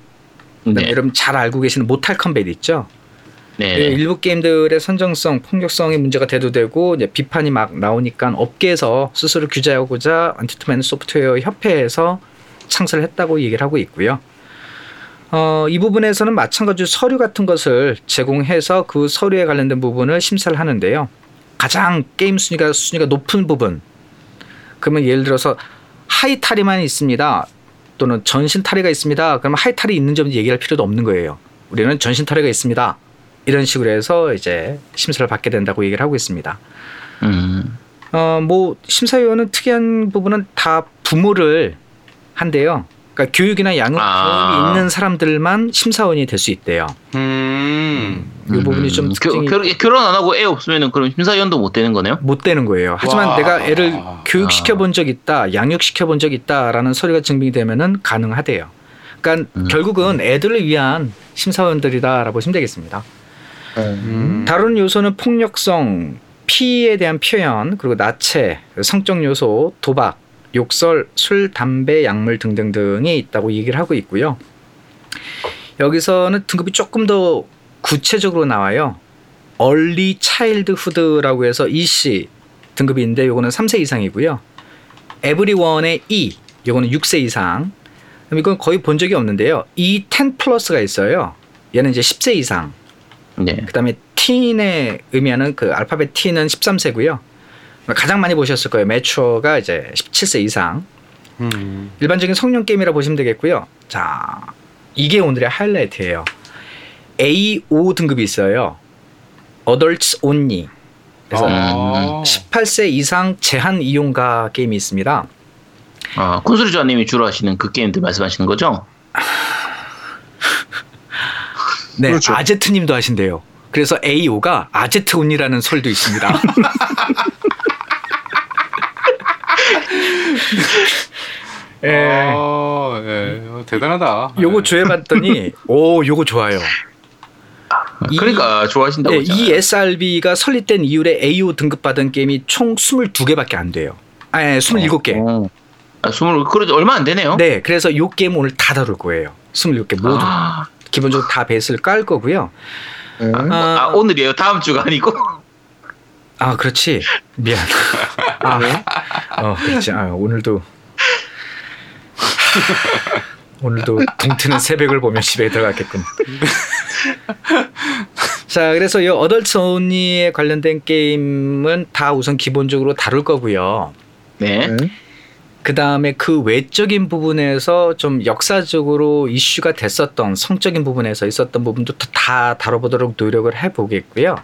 네. 여러분 잘 알고 계시는 Mortal Kombat 있죠? 네. 예, 일부 게임들의 선정성, 폭력성이 문제가 대두되고 이제 비판이 막 나오니까 업계에서 스스로 규제하고자 Entertainment Software 협회에서 창설을 했다고 얘기를 하고 있고요. 어, 이 부분에서는 마찬가지로 서류 같은 것을 제공해서 그 서류에 관련된 부분을 심사를 하는데요. 가장 게임 순위가 순위가 높은 부분. 그러면 예를 들어서 하의 탈의만 있습니다. 또는 전신 탈의가 있습니다. 그러면 하의 탈의 있는 건 얘기할 필요도 없는 거예요. 우리는 전신 탈의가 있습니다. 이런 식으로 해서 이제 심사를 받게 된다고 얘기를 하고 있습니다. 음. 어, 뭐 심사위원은 특이한 부분은 다 부모를 한대요. 그러니까 교육이나 양육 아. 경험이 있는 사람들만 심사원이 될 수 있대요. 음. 이 부분이 좀 음, 특징이 겨, 결, 결혼 안 하고 애 없으면은 그럼 심사위원도 못 되는 거네요? 못 되는 거예요. 하지만 와. 내가 애를 아. 교육시켜 본 적 있다, 양육시켜 본 적 있다라는 서류가 증명이 되면은 가능하대요. 그러니까 음. 결국은 애들을 위한 심사원들이다라고 보시면 되겠습니다. 네. 음. 다른 요소는 폭력성, 피에 대한 표현, 그리고 나체, 성적 요소, 도박, 욕설, 술, 담배, 약물 등등등이 있다고 얘기를 하고 있고요. 여기서는 등급이 조금 더 구체적으로 나와요. 얼리 차일드 후드라고 해서 EC 등급이 있는데 요거는 3세 이상이고요. 에브리원의 E 요거는 6세 이상. 그럼 이건 거의 본 적이 없는데요. E10 플러스가 있어요. 얘는 이제 10세 이상. 네. 그다음에 T인의 의미하는 그 알파벳 T는 13세고요. 가장 많이 보셨을 거예요. 매추어가 이제 17세 이상. 음. 일반적인 성년 게임이라 보시면 되겠고요. 자, 이게 오늘의 하이라이트예요. A5 등급이 있어요. Adults Only. 그래서 아. 18세 이상 제한 이용가 게임이 있습니다. 아, 콘솔이 조아님이 주로 하시는 그 게임들 말씀하시는 거죠? 네, 그렇죠. 아제트님도 하신대요. 그래서 A5가 아제트 온이라는 설도 있습니다. 예. 아, 예. 어, 대단하다. 요거 예. 조회봤더니 오 요거 좋아요. 이- 그러니까 좋아하신다고 네. 이 SRB가 설립된 이후에 AO 등급받은 게임이 총 22개밖에 안 돼요. 아, 예, 27개. 어. 아, 스물 그래도 얼마 안 되네요. 네, 그래서 요 게임 오늘 다 다룰 거예요. 27개 모두. 아, 기본적으로 다 베이스를 깔 거고요. 네. 아, 아, 오늘이에요. 다음 주가 아니고. 아, 그렇지. 미안. 아, 어, 그렇지. 아, 오늘도 오늘도 동트는 새벽을 보면 집에 들어갔겠군. 자, 그래서 이 어덜트 온리에 관련된 게임은 다 우선 기본적으로 다룰 거고요. 네. 네. 그 다음에 그 외적인 부분에서 좀 역사적으로 이슈가 됐었던 성적인 부분에서 있었던 부분도 다 다뤄보도록 노력을 해보겠고요.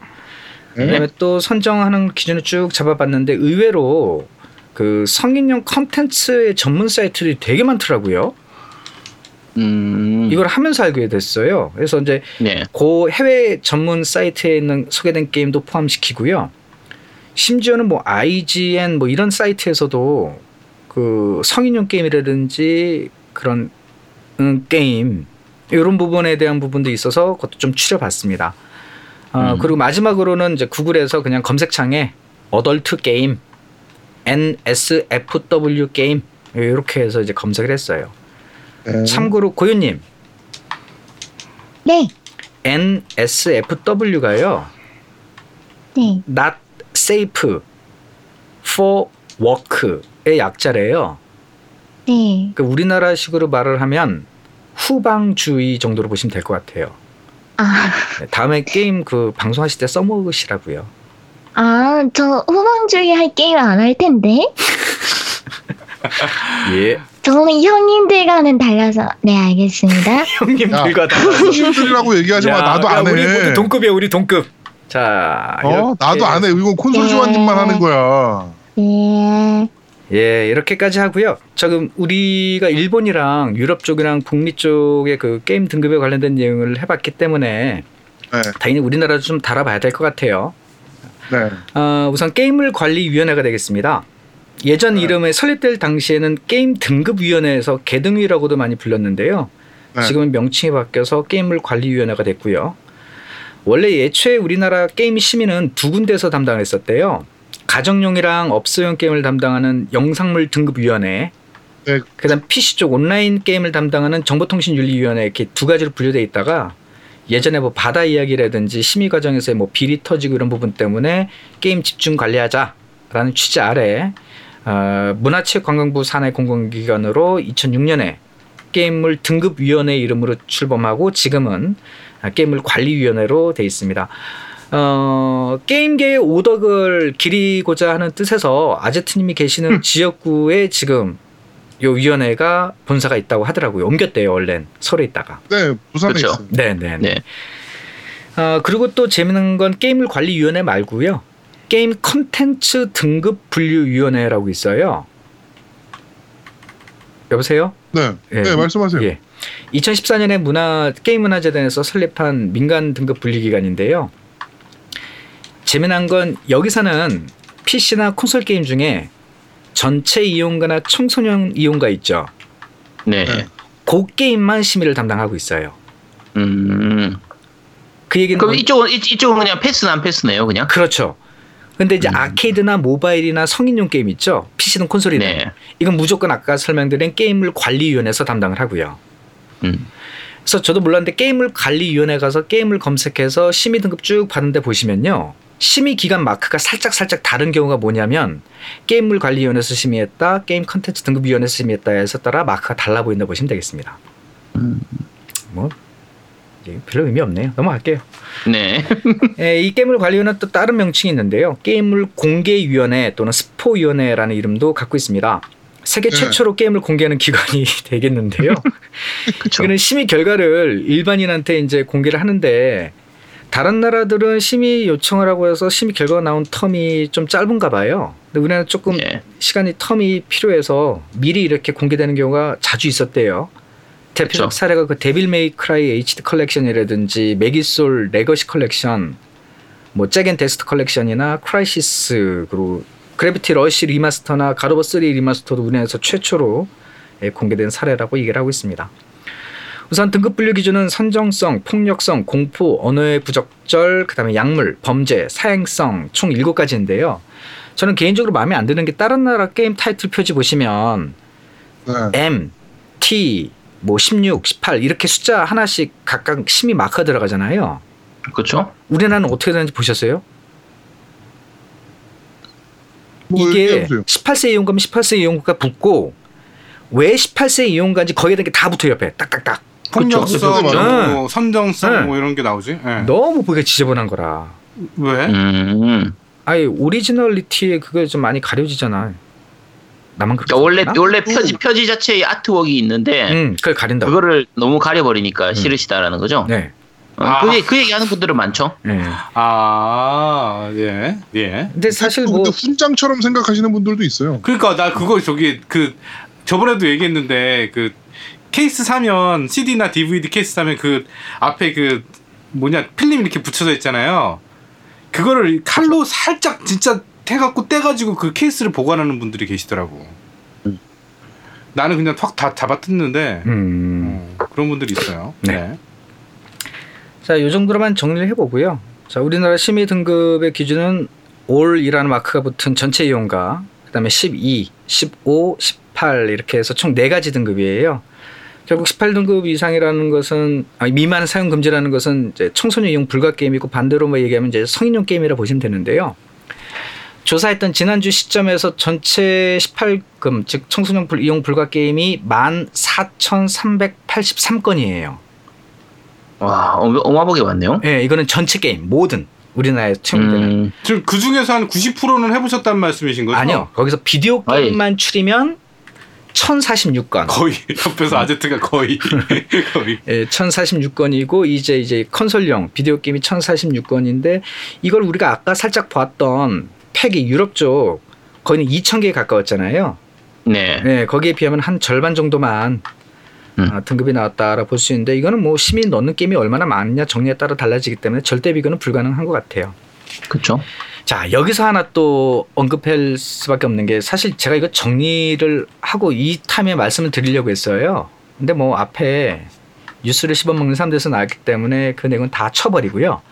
네. 그다음에 또 선정하는 기준을 쭉 잡아봤는데 의외로 그 성인용 컨텐츠의 전문 사이트들이 되게 많더라고요. 음. 이걸 하면서 알게 됐어요. 그래서 이제 네. 그 해외 전문 사이트에 있는 소개된 게임도 포함시키고요. 심지어는 뭐 IGN 뭐 이런 사이트에서도 그 성인용 게임이라든지 그런 음, 게임 이런 부분에 대한 부분도 있어서 그것도 좀 추려봤습니다. 어, 음. 그리고 마지막으로는 이제 구글에서 그냥 검색창에 어덜트 게임 NSFW 게임 이렇게 해서 이제 검색을 했어요. 네. 참고로 고유님 네, NSFW가요. 네. Not safe for work의 약자래요. 네. 그 우리나라식으로 말을 하면 후방주의 정도로 보시면 될 것 같아요. 아, 네, 다음에 게임 그 방송하실 때 써먹으시라고요. 아, 저 후방주의 할 게임 안 할 텐데. 예. 저는 형님들과는 달라서. 네, 알겠습니다. 형님들과 다. 손님들이라고 얘기하지 마. 야, 나도 야, 안 해. 우리 모두 동급이야, 우리 동급. 자, 어? 나도 안 해. 이건 콘솔 네. 지원님만 하는 거야. 예. 예, 이렇게까지 하고요. 지금 우리가 일본이랑 유럽 쪽이랑 북미 쪽의 그 게임 등급에 관련된 내용을 해봤기 때문에 네. 당연히 우리나라도 좀 다뤄봐야 될 것 같아요. 네. 어, 우선 게임을 관리위원회가 되겠습니다. 예전 네. 이름에 설립될 당시에는 게임 등급위원회에서 개등위라고도 많이 불렸는데요. 네. 지금은 명칭이 바뀌어서 게임을 관리위원회가 됐고요. 원래 예초에 우리나라 게임 심의는 두 군데서 담당을 했었대요. 가정용이랑 업소용 게임을 담당하는 영상물 등급위원회, 네. 그다음 PC 쪽 온라인 게임을 담당하는 정보통신윤리위원회 이렇게 두 가지로 분류돼 있다가 예전에 뭐 바다 이야기라든지 심의 과정에서의 뭐 비리 터지고 이런 부분 때문에 게임 집중 관리하자라는 취지 아래 어, 문화체육관광부 산하 공공기관으로 2006년에 게임물 등급위원회 이름으로 출범하고 지금은 게임물 관리위원회로 돼 있습니다. 어, 게임계의 오덕을 기리고자 하는 뜻에서 아제트님이 계시는 지역구에 지금 요 위원회가 본사가 있다고 하더라고요. 옮겼대요, 원래는 서울에 있다가. 네, 부산에. 있어요. 네, 네, 네. 네. 어, 그리고 또 재밌는 건 게임을 관리위원회 말고요. 게임 컨텐츠 등급 분류위원회라고 있어요. 여보세요? 네. 예. 네, 말씀하세요. 예. 2014년에 문화 게임 문화재단에서 설립한 민간 등급 분류 기관인데요. 재미난 건 여기서는 PC나 콘솔 게임 중에 전체 이용가나 청소년 이용가 있죠. 네. 네. 그 게임만 심의를 담당하고 있어요. 음. 그 얘기는 그럼 뭐- 이쪽은 이- 이쪽은 그냥 패스는 안 패스네요, 그냥. 그렇죠. 근데 이제 음. 아케이드나 모바일이나 성인용 게임 있죠. PC는 콘솔이네. 네. 이건 무조건 아까 설명드린 게임을 관리위원회에서 담당을 하고요. 음. 그래서 저도 몰랐는데 게임을 관리위원회 가서 게임을 검색해서 심의 등급 쭉 받는데 보시면요. 심의 기간 마크가 살짝 살짝 다른 경우가 뭐냐면 게임물 관리위원회에서 심의했다, 게임 컨텐츠 등급위원회에서 심의했다 해서 따라 마크가 달라 보인다 보시면 되겠습니다. 음. 뭐 이제 별로 의미 없네요. 넘어갈게요. 네. 예, 이 게임물 관리위원회는 또 다른 명칭이 있는데요. 게임물 공개위원회 또는 스포위원회라는 이름도 갖고 있습니다. 세계 네. 최초로 게임을 공개하는 기관이 되겠는데요. 이거는 심의 결과를 일반인한테 이제 공개를 하는데 다른 나라들은 심의 요청을 하고 해서 심의 결과가 나온 term이 좀 짧은가 봐요. 근데 우리나라는 조금 예. 시간이 term이 필요해서 미리 이렇게 공개되는 경우가 자주 있었대요. 대표적 그쵸. 사례가 그 데빌 메이 크라이 HD 컬렉션이라든지 메기솔 Legacy Collection, 뭐 Jak and Daxter Collection이나 Crysis 그리고 그래비티 러시 리마스터나 가로버 3 리마스터도 우리나라에서 최초로 예, 공개된 사례라고 얘기를 하고 있습니다. 우선 등급 분류 기준은 선정성, 폭력성, 공포, 언어의 부적절, 그다음에 약물, 범죄, 사행성 총 7가지인데요. 저는 개인적으로 마음에 안 드는 게 다른 나라 게임 타이틀 표지 보시면 네. M, T, 뭐 16, 18 이렇게 숫자 하나씩 각각 심의 마크가 들어가잖아요. 그렇죠. 우리나라는 어떻게 되는지 보셨어요? 뭐 이게 얘기해보세요. 18세 이용가면 18세 이용가가 붙고 왜 18세 이용가인지 거기에 대한 게 다 붙어 옆에 딱딱딱. 폭력성. 뭐 선정성 네. 뭐 이런 게 나오지. 예. 너무 보기가 지저분한 거라. 왜? 음. 아예 오리지널리티에 그게 좀 많이 가려지잖아. 나만 그렇게 그러니까 원래 생각하나? 원래 표지 표지 자체에 아트웍이 있는데 음, 그걸 가린다. 그거를 너무 가려버리니까 싫으시다라는 거죠. 네. 어, 아. 그, 얘기- 그 얘기하는 분들은 많죠. 네. 아, 예. 예. 근데 사실 뭐 근데 훈장처럼 생각하시는 분들도 있어요. 그러니까 나 그거 저기 그 저번에도 얘기했는데 그 케이스 사면 CD나 DVD 케이스 사면 그 앞에 그 뭐냐 필름 이렇게 붙여져 있잖아요. 그거를 칼로 살짝 진짜 해갖고 떼가지고 그 케이스를 보관하는 분들이 계시더라고. 나는 그냥 확 다 잡아뜯는데 음. 어, 그런 분들이 있어요. 네. 네. 자, 요 정도로만 정리를 해보고요. 자, 우리나라 심의 등급의 기준은 올이라는 마크가 붙은 전체 이용가, 그다음에 12, 15, 18 이렇게 해서 총 네 가지 등급이에요. 결국 18등급 이상이라는 것은 아니, 미만 사용 금지라는 것은 이제 청소년 이용 불가 게임이고 반대로 뭐 얘기하면 이제 성인용 게임이라 보시면 되는데요. 조사했던 지난주 시점에서 전체 18금 즉 청소년 불- 이용 불가 게임이 14,383건이에요. 와 어마- 어마어마하게 많네요. 예, 이거는 전체 게임 모든 우리나라에 채용되는 음, 지금 그 중에서 한 90%는 해보셨다는 말씀이신 거죠? 아니요 거기서 비디오 아이. 게임만 추리면 1046건 거의 옆에서 아제트가 거의 거의 예, 1046건이고 이제 이제 컨솔용 비디오 게임이 1046건인데 이걸 우리가 아까 살짝 봤던 팩이 유럽 쪽 거의 2,000개에 가까웠잖아요. 네. 네, 거기에 비하면 한 절반 정도만 음. 아, 등급이 나왔다라 볼 수 있는데 이거는 뭐 시민 넣는 게임이 얼마나 많냐 정리에 따라 달라지기 때문에 절대 비교는 불가능한 것 같아요. 그렇죠. 자 여기서 하나 또 언급할 수밖에 없는 게 사실 제가 이거 정리를 하고 이 타임에 말씀을 드리려고 했어요. 근데 뭐 앞에 뉴스를 씹어먹는 사람들에서 나왔기 때문에 그 내용은 다 쳐버리고요.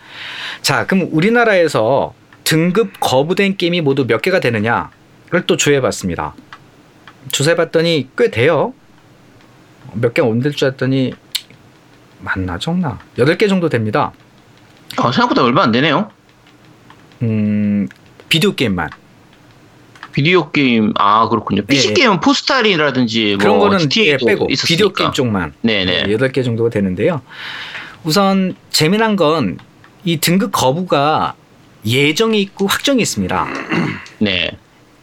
자 그럼 우리나라에서 등급 거부된 게임이 모두 몇 개가 되느냐를 또 조회해봤습니다. 조사해봤더니 꽤 돼요. 몇개 온들 줄 알았더니 맞나 적나 8개 정도 됩니다. 어, 생각보다 얼마 안 되네요. 음 비디오 게임만 비디오 게임 아 그렇군요. PC 예, 예. 게임은 포스탈이라든지 그런 뭐 거는 GTA 예, 빼고 있었으니까. 비디오 게임 쪽만 네네. 네, 8개 정도가 되는데요. 우선 재미난 건 이 등급 거부가 예정이 있고 확정이 있습니다. 네.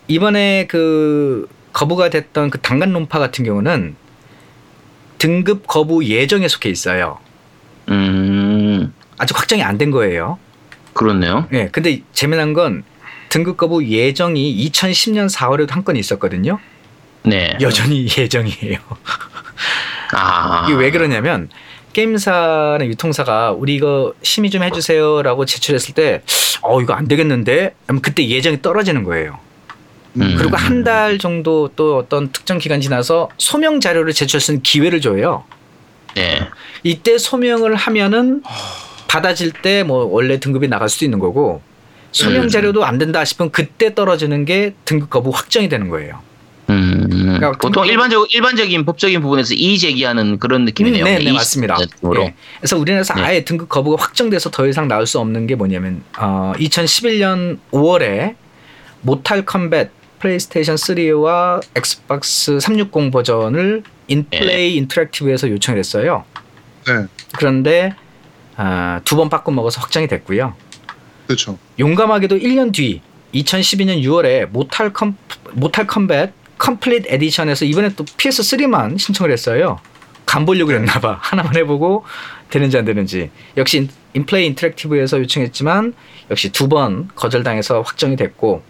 이번에 그 거부가 됐던 그 단간론파 같은 경우는 등급 거부 예정에 속해 있어요. 음 아직 확정이 안 된 거예요. 그렇네요. 예. 근데 재미난 건 등급 거부 예정이 2010년 4월에도 한 건 있었거든요. 네. 여전히 예정이에요. 아 이게 왜 그러냐면 게임사나 유통사가 우리 이거 심의 좀 해주세요라고 제출했을 때 어 이거 안 되겠는데 그때 예정이 떨어지는 거예요. 음. 그리고 한 달 정도 또 어떤 특정 기간 지나서 소명 자료를 제출할 수 있는 기회를 줘요. 네. 이때 소명을 하면은 받아질 때 뭐 원래 등급이 나갈 수도 있는 거고 소명 음. 자료도 안 된다 싶으면 그때 떨어지는 게 등급 거부 확정이 되는 거예요. 음, 그러니까 보통 일반적 일반적인 법적인 부분에서 이의 제기하는 그런 느낌이네요. 네, 네, 이의 맞습니다. 예. 그래서 우리나라에서 네. 아예 등급 거부가 확정돼서 더 이상 나올 수 없는 게 뭐냐면 어, 2011년 5월에 Mortal Kombat PlayStation 3와 Xbox 360 버전을 인플레이 Interactive에서 요청을 했어요. 네, 그런데 아, 두번 빠꾸 먹어서 확정이 됐고요. 그렇죠. 용감하게도 1년 뒤 2012년 6월에 Mortal Kom Mortal Kombat Complete Edition에서 이번에 또 PS3만 신청을 했어요. 간 보려고 그랬나 봐. 하나만 해보고 되는지 안 되는지. 역시 인- 인플레이 인터랙티브에서 요청했지만 역시 두 번 거절당해서 확정이 됐고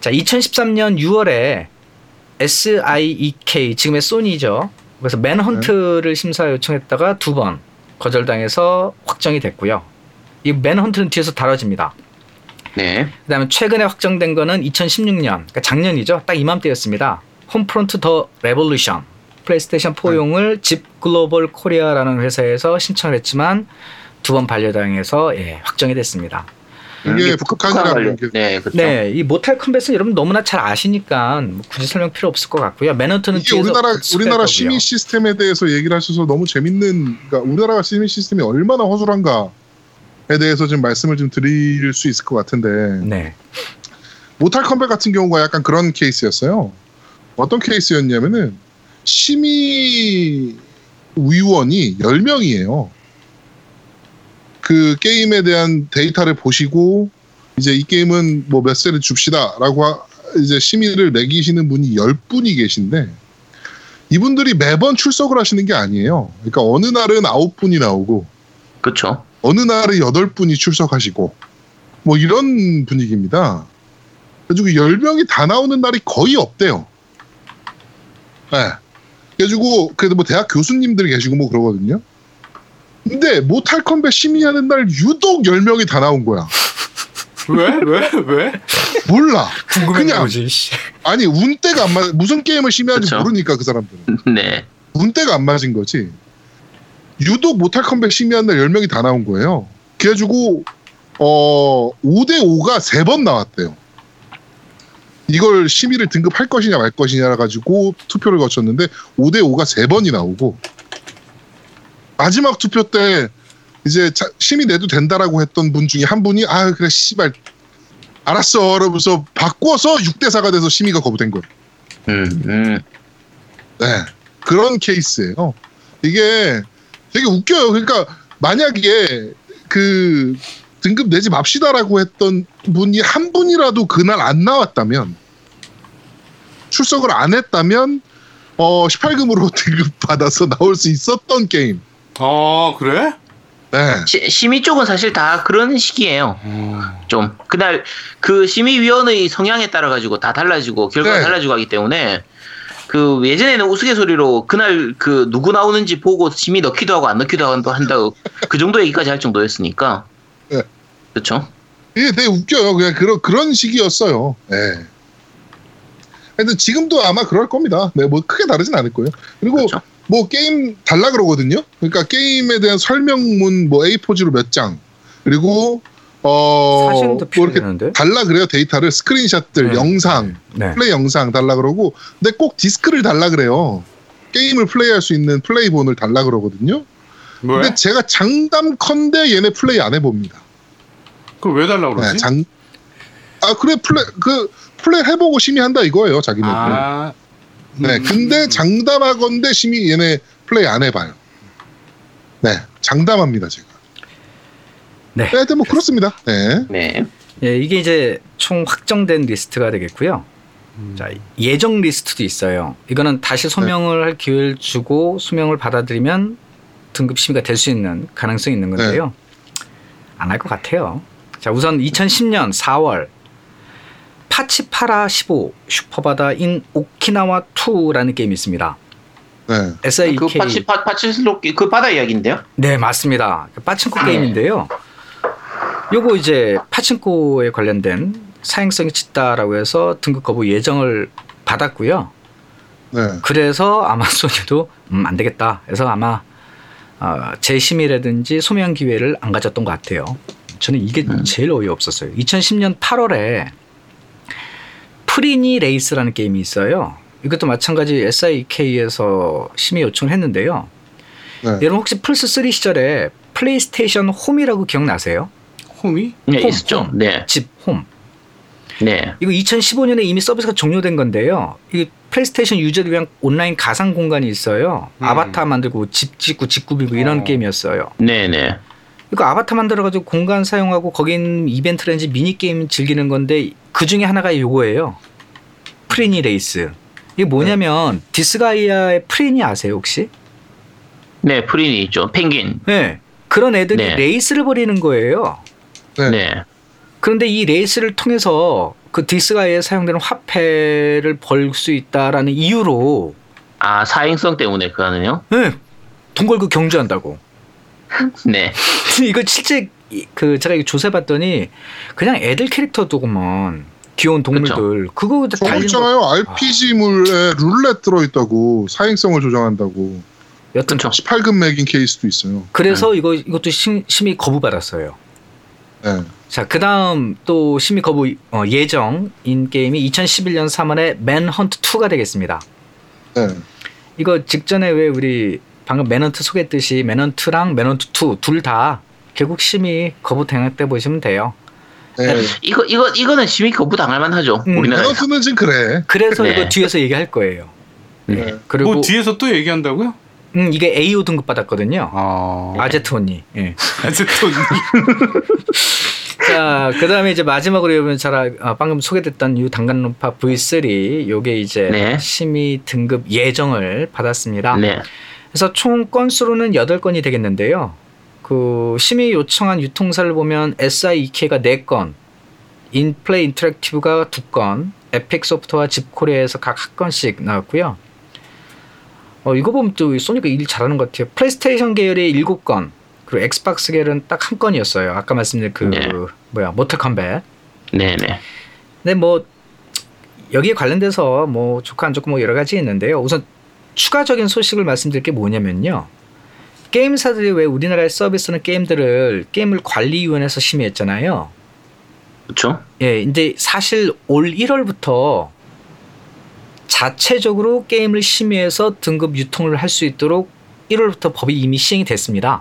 자 2013년 6월에 SIEK 지금의 소니죠. 그래서 맨헌트를 심사 요청했다가 두 번 거절당해서 확정이 됐고요. 이 맨헌트는 뒤에서 다뤄집니다. 네. 그다음에 최근에 확정된 거는 2016년, 그러니까 작년이죠. 딱 이맘때였습니다. Homefront The Revolution PlayStation 4용을 집 글로벌 코리아라는 회사에서 신청을 했지만 두 번 반려당해서 예, 확정이 됐습니다. 이게 북- 북한이라는 게- 네, 그렇죠. 네, 이 Mortal Kombat은 여러분 너무나 잘 아시니까 뭐 굳이 설명 필요 없을 것 같고요. Manhunt는 이게 우리나라 우리나라. 심의 시스템에 대해서 얘기를 하셔서 너무 재밌는 그러니까 우리나라가 심의 시스템이 얼마나 허술한가에 대해서 좀 말씀을 좀 드릴 수 있을 것 같은데 네, 모탈 컴뱃 같은 경우가 약간 그런 케이스였어요. 어떤 케이스였냐면은 심의 위원이 10명이에요. 그 게임에 대한 데이터를 보시고 이제 이 게임은 뭐 몇 세를 줍시다라고 하- 이제 심의를 매기시는 분이 10분이 계신데 이분들이 매번 출석을 하시는 게 아니에요. 그러니까 어느 날은 9분이 나오고 그렇죠. 어느 날은 여덟 분이 출석하시고 뭐 이런 분위기입니다. 그래가지고 열 명이 다 나오는 날이 거의 없대요. 네. 그래가지고 그래도 뭐 대학 교수님들이 계시고 뭐 그러거든요. 근데 모탈 컴뱃 심의하는 날 유독 열 명이 다 나온 거야. 왜? 왜? 왜? 몰라. 그냥 거지. 씨. 아니 운때가 안 맞. 무슨 게임을 심의하는지 그쵸. 모르니까 그 사람들은 네. 운때가 안 맞은 거지. 유독 모탈 컴뱃 심의한 날 10명이 다 나온 거예요. 그래가지고, 어, 5대 5가 세번 나왔대요. 이걸 심의를 등급할 것이냐 말 것이냐 가지고 투표를 거쳤는데 5대 5가 세 번이 나오고 마지막 투표 때 이제 자- 심의 내도 된다라고 했던 분 중에 한 분이 아 그래 씨발 알았어 이러면서 바꿔서 6대4가 돼서 심의가 거부된 거예요. 음, 음. 네. 그런 케이스예요. 이게 되게 웃겨요. 그러니까 만약에 그 등급 내지 맙시다라고 했던 분이 한 분이라도 그날 안 나왔다면 출석을 안 했다면 어 18금으로 등급 받아서 나올 수 있었던 게임. 아 그래? 네. 시, 심의 쪽은 사실 다 그런 식이에요. 좀 그날 그 심의위원의 성향에 따라 가지고 다 달라지고 결과가 네. 달라지고 하기 때문에 그 예전에는 우스갯소리로 그날 그 누구 나오는지 보고 심의 넣기도 하고 안 넣기도 하고 한다고 그 정도 얘기까지 할 정도였으니까 네. 그렇죠. 이게 되게 웃겨요. 그냥 그런 그런 식이었어요. 예. 근데 지금도 아마 그럴 겁니다. 네, 뭐 크게 다르진 않을 거예요. 그리고 그렇죠. 뭐 게임 달라 그러거든요. 그러니까 게임에 대한 설명문 뭐 A4지로 몇 장. 그리고 어 사진도 뭐 이렇게. 달라 그래요. 데이터를 스크린샷들, 네. 영상, 네. 플레이 영상 달라 그러고 근데 꼭 디스크를 달라 그래요. 게임을 플레이할 수 있는 플레이본을 달라 그러거든요. 뭐야? 근데 제가 장담컨대 얘네 플레이 안 해봅니다. 그걸 왜 달라고 그러지? 네, 장. 아 그래 플레이 그 플레이 해보고 심의한다 이거예요 자기는. 아, 네. 음, 근데 음. 장담하건대 심의 얘네 플레이 안 해봐요. 네, 장담합니다 제가. 네. 네, 하여튼 뭐 그렇습니다. 네. 네. 예, 이게 이제 총 확정된 리스트가 되겠고요. 음. 자, 예정 리스트도 있어요. 이거는 다시 소명을 할 기회를 주고 소명을 받아들이면 등급 심의가 될 수 있는 가능성이 있는 건데요. 안할 것 같아요. 자, 우선 2010년 4월 파치파라 15 슈퍼바다 인 오키나와 2라는 게임이 있습니다. 네. SIK 그 파치 파, 파치슬로 그 바다 이야기인데요. 네, 맞습니다. 파친코 네. 게임인데요. 요거 이제 파친코에 관련된 사행성이 짙다라고 해서 등급 거부 예정을 받았고요. 네. 그래서 아마 소니도 음, 안 되겠다. 해서 아마 어, 재심의라든지 소명 기회를 안 가졌던 것 같아요. 저는 이게 제일 어이없었어요. 2010년 8월에 프리니 레이스라는 게임이 있어요. 이것도 마찬가지 SIEK에서 심의 요청을 했는데요. 네. 여러분 혹시 플스 3 시절에 PlayStation Home이라고 기억나세요? 홈이? 네, 홈, 있었죠. 홈. 네. 집 홈. 네. 이거 2015년에 이미 서비스가 종료된 건데요. 이게 플레이스테이션 유저를 위한 온라인 가상 공간이 있어요. 음. 아바타 만들고 집 짓고 집 꾸미고 이런 어. 게임이었어요. 네, 네. 이거 아바타 만들어 가지고 공간 사용하고 거긴 이벤트라든지 미니 게임 즐기는 건데 그 중에 하나가 요거예요. 프리니 레이스. 이게 뭐냐면 디스가이아의 프리니 아세요 혹시? 네, 프리니 있죠. 펭귄. 네. 그런 애들이 네. 레이스를 벌이는 거예요. 네. 네. 그런데 이 레이스를 통해서 그 디스가이아에 사용되는 화폐를 벌 수 있다라는 이유로 아, 사행성 때문에 그거는요? 네, 돈 걸고 경주한다고. 네. 이거 실제 이- 그 제가 이거 조사해봤더니 그냥 애들 캐릭터도구먼 귀여운 동물들 그거 저거 달린 거 있잖아요. RPG물에 룰렛 들어있다고 사행성을 조정한다고 여튼 그쵸. 18금 맥인 케이스도 있어요. 그래서 이거 이것도 심, 심의 거부 받았어요. 네. 자, 그 다음 또 심의 거부 어, 예정인 게임이 2011년 3월에 맨헌트 2가 되겠습니다. 네. 이거 직전에 왜 우리 방금 맨헌트 소개했듯이 맨헌트랑 맨헌트 2 둘 다 결국 심의 거부 당할 때 보시면 돼요. 네. 이거 이거 이거는 심의 거부 당할 만하죠. 음. 우리나라에서. 매너트는 지금 그래. 그래서 네. 이거 뒤에서 얘기할 거예요. 네. 그리고 뭐 뒤에서 또 얘기한다고요? 음, 이게 AO 등급 받았거든요. 아, 아제트 언니. 예. 아제톤. 자, 그 다음에 이제 마지막으로 여러분 잘 아, 방금 소개됐던 유 단간론파 V3 요게 이제 네. 심의 등급 예정을 받았습니다. 네. 그래서 총 건수로는 8건이 되겠는데요. 그 심의 요청한 유통사를 보면 SIEK가 4건, 인플레이 Interactive가 2건, 에픽 소프트와 집코리아에서 각 한 건씩 나왔고요. 어, 이거 보면 또 소니가 일 잘하는 것 같아요. 플레이스테이션 계열이 7건, 그리고 Xbox 계열은 딱 한 건이었어요. 아까 말씀드린 그 네. 뭐야 Mortal Kombat. 네, 네. 근데 뭐 여기에 관련돼서 뭐 좋고 안 좋고 뭐 여러 가지 있는데요. 우선 추가적인 소식을 말씀드릴 게 뭐냐면요. 게임사들이 왜 우리나라에 서비스하는 게임들을 게임을 관리위원회에서 심의했잖아요. 그렇죠? 예, 근데 사실 올 1월부터 자체적으로 게임을 심의해서 등급 유통을 할 수 있도록 1월부터 법이 이미 시행이 됐습니다.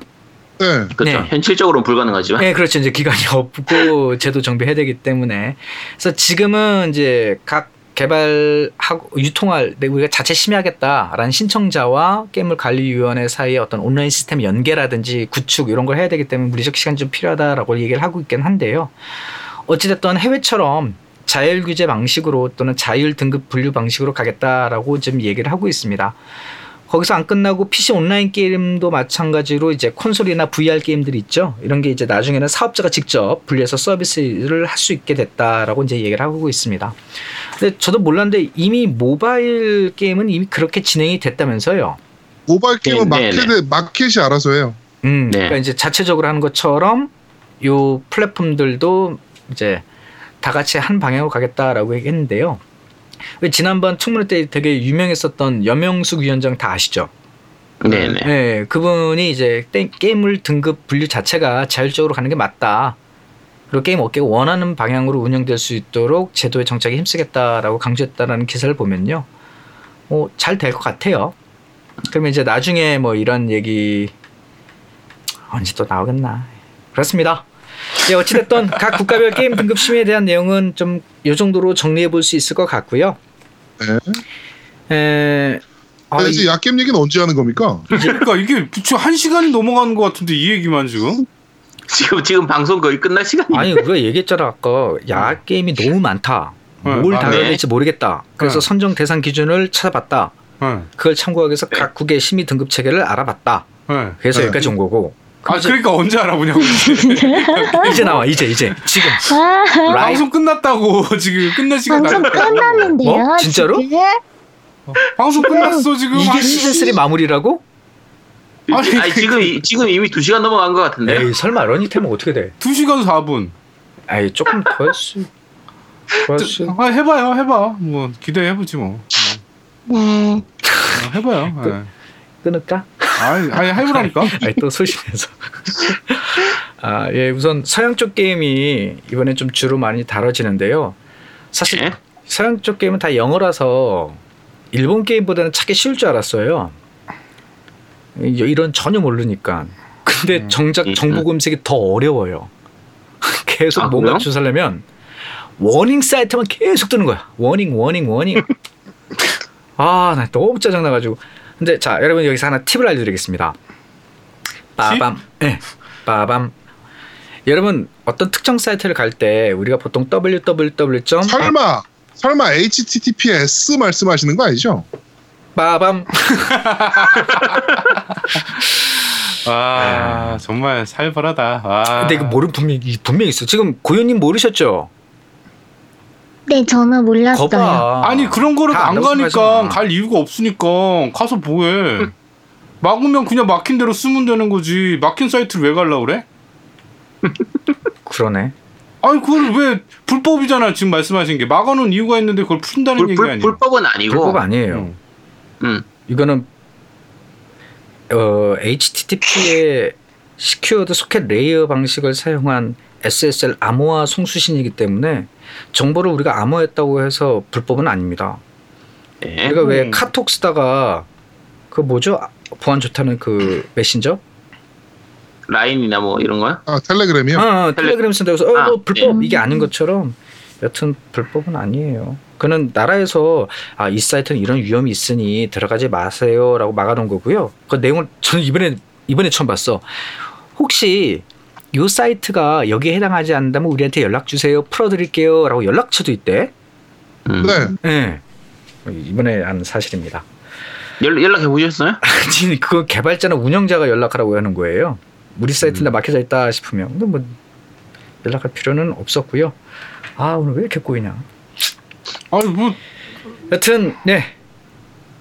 네. 그렇죠. 네. 현실적으로는 불가능하지만. 네, 그렇죠. 이제 기간이 없고 제도 정비해야 되기 때문에. 그래서 지금은 이제 각 개발하고 유통할 네, 우리가 자체 심의하겠다라는 신청자와 게임을 관리위원회 사이에 어떤 온라인 시스템 연계라든지 구축 이런 걸 해야 되기 때문에 물리적 시간이 좀 필요하다라고 얘기를 하고 있긴 한데요. 어찌됐든 해외처럼 자율 규제 방식으로 또는 자율 등급 분류 방식으로 가겠다라고 지금 얘기를 하고 있습니다. 거기서 안 끝나고 PC 온라인 게임도 마찬가지로 이제 콘솔이나 VR 게임들이 있죠. 이런 게 이제 나중에는 사업자가 직접 분리해서 서비스를 할 수 있게 됐다라고 이제 얘기를 하고 있습니다. 근데 저도 몰랐는데 이미 모바일 게임은 이미 그렇게 진행이 됐다면서요. 모바일 게임은 네, 네, 마켓, 마켓이 알아서 해요. 음, 네. 그러니까 이제 자체적으로 하는 것처럼 요 플랫폼들도 이제 다 같이 한 방향으로 가겠다라고 얘기했는데요. 왜 지난번 청문회 때 되게 유명했었던 염영숙 위원장 다 아시죠? 네네. 네, 그분이 이제 땡- 게임을 등급 분류 자체가 자율적으로 가는 게 맞다. 그리고 게임 업계가 원하는 방향으로 운영될 수 있도록 제도의 정착에 힘쓰겠다라고 강조했다라는 기사를 보면요. 어, 잘 될 것 같아요. 그러면 이제 나중에 뭐 이런 얘기 언제 또 나오겠나. 그렇습니다. 예, 어찌됐든 각 국가별 게임 등급 심의에 대한 내용은 좀이 정도로 정리해 볼 수 있을 것 같고요. 네. 에, 아, 근데 이제 약겜 얘기는 언제 하는 겁니까? 그러니까 이게 지금 한 시간이 넘어가는 것 같은데 이 얘기만 지금. 지금 지금 방송 거의 끝날 시간이. 아니 우리가 얘기했잖아 아까 야학 게임이 너무 많다. 네, 뭘 아, 다뤄야 네. 될지 모르겠다. 그래서 네. 선정 대상 기준을 찾아봤다. 네, 그걸 참고하기 위해서 각국의 심의 등급 체계를 알아봤다. 네. 그래서 네. 여기까지 온 거고. 아 그러니까 언제 알아보냐고. 이제 나와 이제 이제 지금 아, 방송 끝났다고 지금 끝날 시간 방송. 끝났는데요. 뭐? 진짜로? 지금? 방송 끝났어 지금. 이게 시즌 3 마무리라고? 아니, 아니 지금 이- 지금 이미 2 시간 넘어간 것 같은데. 에이 설마 러니템은 어떻게 돼? 2 시간 4분. 에이 조금 더 했을 더 했을 아 해봐요 해봐. 뭐 기대해보지 뭐. 네. 어, 해봐요. 네. 끊을까? 아니 아니 해보라니까. 아니 또 소심해서. 아, 예, 우선 서양 쪽 게임이 이번에 좀 주로 많이 다뤄지는데요. 사실 네. 서양 쪽 게임은 다 영어라서 일본 게임보다는 찾기 쉬울 줄 알았어요. 이- 이런 전혀 모르니까. 근데 음. 정작 음. 정보 검색이 더 어려워요. 계속 아, 뭔가? 조사하려면 warning 사이트만 계속 뜨는 거야. warning, warning, warning. 아, 나 너무 짜증 나가지고. 근데 자, 여러분 여기서 하나 팁을 알려드리겠습니다. 빠밤, 예, 빠밤. 여러분 어떤 특정 사이트를 갈 때 우리가 보통 www. 설마 설마 HTTPS 말씀하시는 거 아니죠? 빠밤. 아 정말 살벌하다. 아. 근데 이거 모르는 분명히 분명히 있어. 지금 고현님 모르셨죠? 네, 저는 몰랐어요. 거봐. 아니 그런 거를 다안 가니까. 갈 이유가 없으니까 가서 뭐해. 막으면 그냥 막힌 대로 쓰면 되는 거지. 막힌 사이트를 왜 갈라 그래? 그러네. 아니 그걸 왜 불법이잖아 지금 말씀하신 게 막아놓은 이유가 있는데 그걸 푼다는 불, 얘기 불, 아니에요. 불법은 아니고. 불법 아니에요. 음. 음. 이거는 어, HTTP의 secured socket layer 방식을 사용한 SSL 암호화 송수신이기 때문에 정보를 우리가 암호했다고 해서 불법은 아닙니다. 네. 우리가 왜 음. 카톡 쓰다가 그 뭐죠? 보안 좋다는 그 메신저? 라인이나 뭐 이런 거요? 아 텔레그램이요? 아, 텔레그램 쓴다고 해서 어, 아, 너 불법 네. 이게 아닌 것처럼 여튼 불법은 아니에요. 그는 나라에서 아, 이 사이트는 이런 위험이 있으니 들어가지 마세요라고 막아놓은 거고요. 그 내용을 저는 이번에 이번에 처음 봤어. 혹시 요 사이트가 여기에 해당하지 않는다면 우리한테 연락 주세요. 풀어드릴게요라고 연락처도 있대. 음. 네. 예. 이번에 한 사실입니다. 연, 연락해 보셨어요? 지금 그거 개발자나 운영자가 연락하라고 하는 거예요. 우리 사이트인데 막혀져 있다 싶으면 근데 뭐 연락할 필요는 없었고요. 아 오늘 왜 이렇게 꼬이냐. 아니 뭐 여튼 네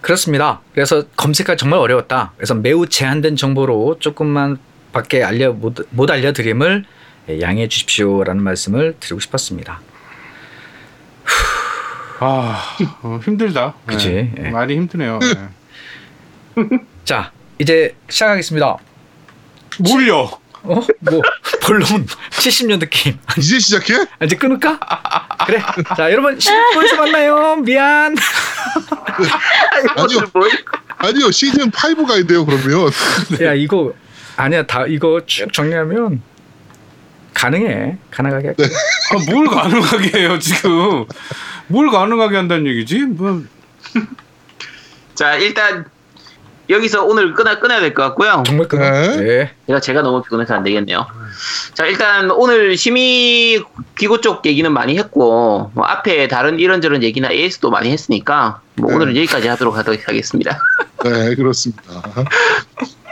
그렇습니다. 그래서 검색하기 정말 어려웠다. 그래서 매우 제한된 정보로 조금만 밖에 알려 못, 못 알려드림을 양해해 주십시오라는 말씀을 드리고 싶었습니다. 아 어, 힘들다. 그치, 네. 예. 많이 힘드네요. 네. 자 이제 시작하겠습니다. 뭘요? 어? 뭐 본론 70년대 게임 이제 시작해? 이제 끊을까? 그래. 자, 여러분 10분에서 만나요. 미안. 아니요. 뭐, 아니요 시즌 5 가야 돼요 그러면 야, 이거 아니야. 다 이거 쭉 정리하면 가능해. 가능하게. 할게. 아, 뭘 가능하게 해요 지금? 뭘 가능하게 한다는 얘기지? 뭐 자 일단 여기서 오늘 끊어 끊어야 될 것 같고요. 정말 그 네. 네. 제가 제가 너무 피곤해서 안 되겠네요. 자 일단 오늘 심의 기구 쪽 얘기는 많이 했고 뭐 앞에 다른 이런저런 얘기나 AS도 많이 했으니까 뭐 네. 오늘은 여기까지 하도록 하도록 하겠습니다. 네, 그렇습니다.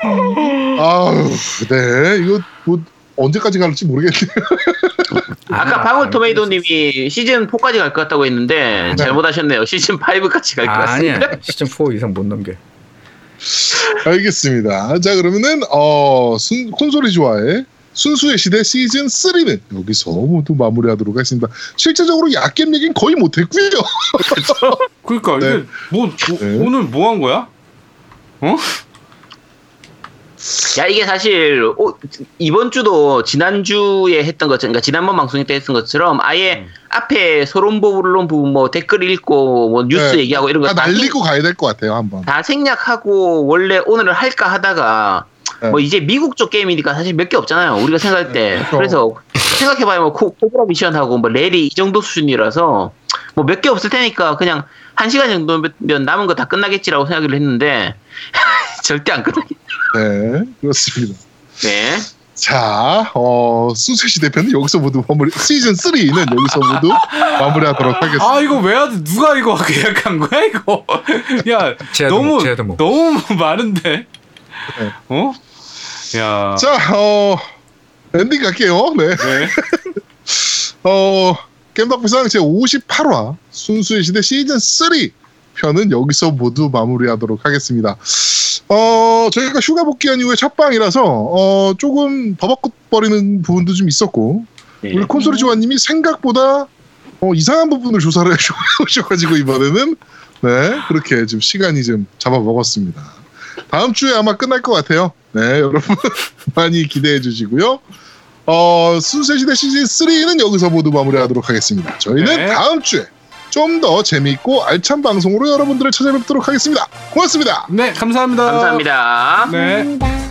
아유, 네, 이거 뭐 언제까지 갈지 모르겠네요. 아까 방울토메이도님이 시즌 4까지 갈 것 같다고 했는데 잘못하셨네요. 시즌 5까지 갈것 아, 같습니다. 아니야 시즌 4 이상 못 넘겨. 알겠습니다. 자, 그러면은 어 순, 콘솔이 좋아해 순수의 시대 시즌 3는 여기서 모두 마무리하도록 하겠습니다. 실제적으로 약겜 얘기는 거의 못했고요. 그러니까 네. 이게 뭐, 뭐 네. 오늘 뭐 한 거야? 어? 야 이게 사실 오- 이번 주도 지난 주에 했던 것처럼 그러니까 지난번 방송에 때 했던 것처럼 아예 음. 앞에 소론보론 부분 뭐 댓글 읽고 뭐 뉴스 네. 얘기하고 이런 다 거다 날리고 가야 될 것 같아요, 한번. 다 생략하고 원래 오늘은 할까 하다가 네. 뭐 이제 미국 쪽 게임이니까 사실 몇 개 없잖아요. 우리가 생각할 때. 그렇죠. 그래서 생각해봐야 뭐 코- 코브라 미션하고 뭐 랠리 이 정도 수준이라서 뭐 몇 개 없을 테니까 그냥 한 시간 정도면 남은 거 다 끝나겠지라고 생각을 했는데 절대 안 끝나겠 네. 네, 그렇습니다. 네. 자, 어, 순수의 시대 편은 여기서 모두 마무리, 시즌 3는 여기서 모두 마무리하도록 하겠습니다. 아 이거 왜 하지? 누가 이거 계약한 거야 이거? 야 너무 뭐, 뭐. 너무 많은데. 네. 어? 야. 자, 어, 엔딩 갈게요. 네. 네. 어, 겜덕비상 제 58화 순수의 시대 시즌 3 편은 여기서 모두 마무리하도록 하겠습니다. 어, 저희가 휴가 복귀한 이후에 첫 방이라서 어, 조금 버벅거리는 부분도 좀 있었고 네. 우리 콘솔이 조아님이 생각보다 어, 이상한 부분을 조사를 해주셔가지고 이번에는 네 그렇게 좀 시간이 좀 잡아먹었습니다. 다음 주에 아마 끝날 것 같아요. 네 여러분 많이 기대해 주시고요. 어, 순세시대 시즌 3는 여기서 모두 마무리하도록 하겠습니다. 저희는 네. 다음 주에 좀 더 재미있고 알찬 방송으로 여러분들을 찾아뵙도록 하겠습니다. 고맙습니다. 네 감사합니다. 감사합니다. 네. 감사합니다.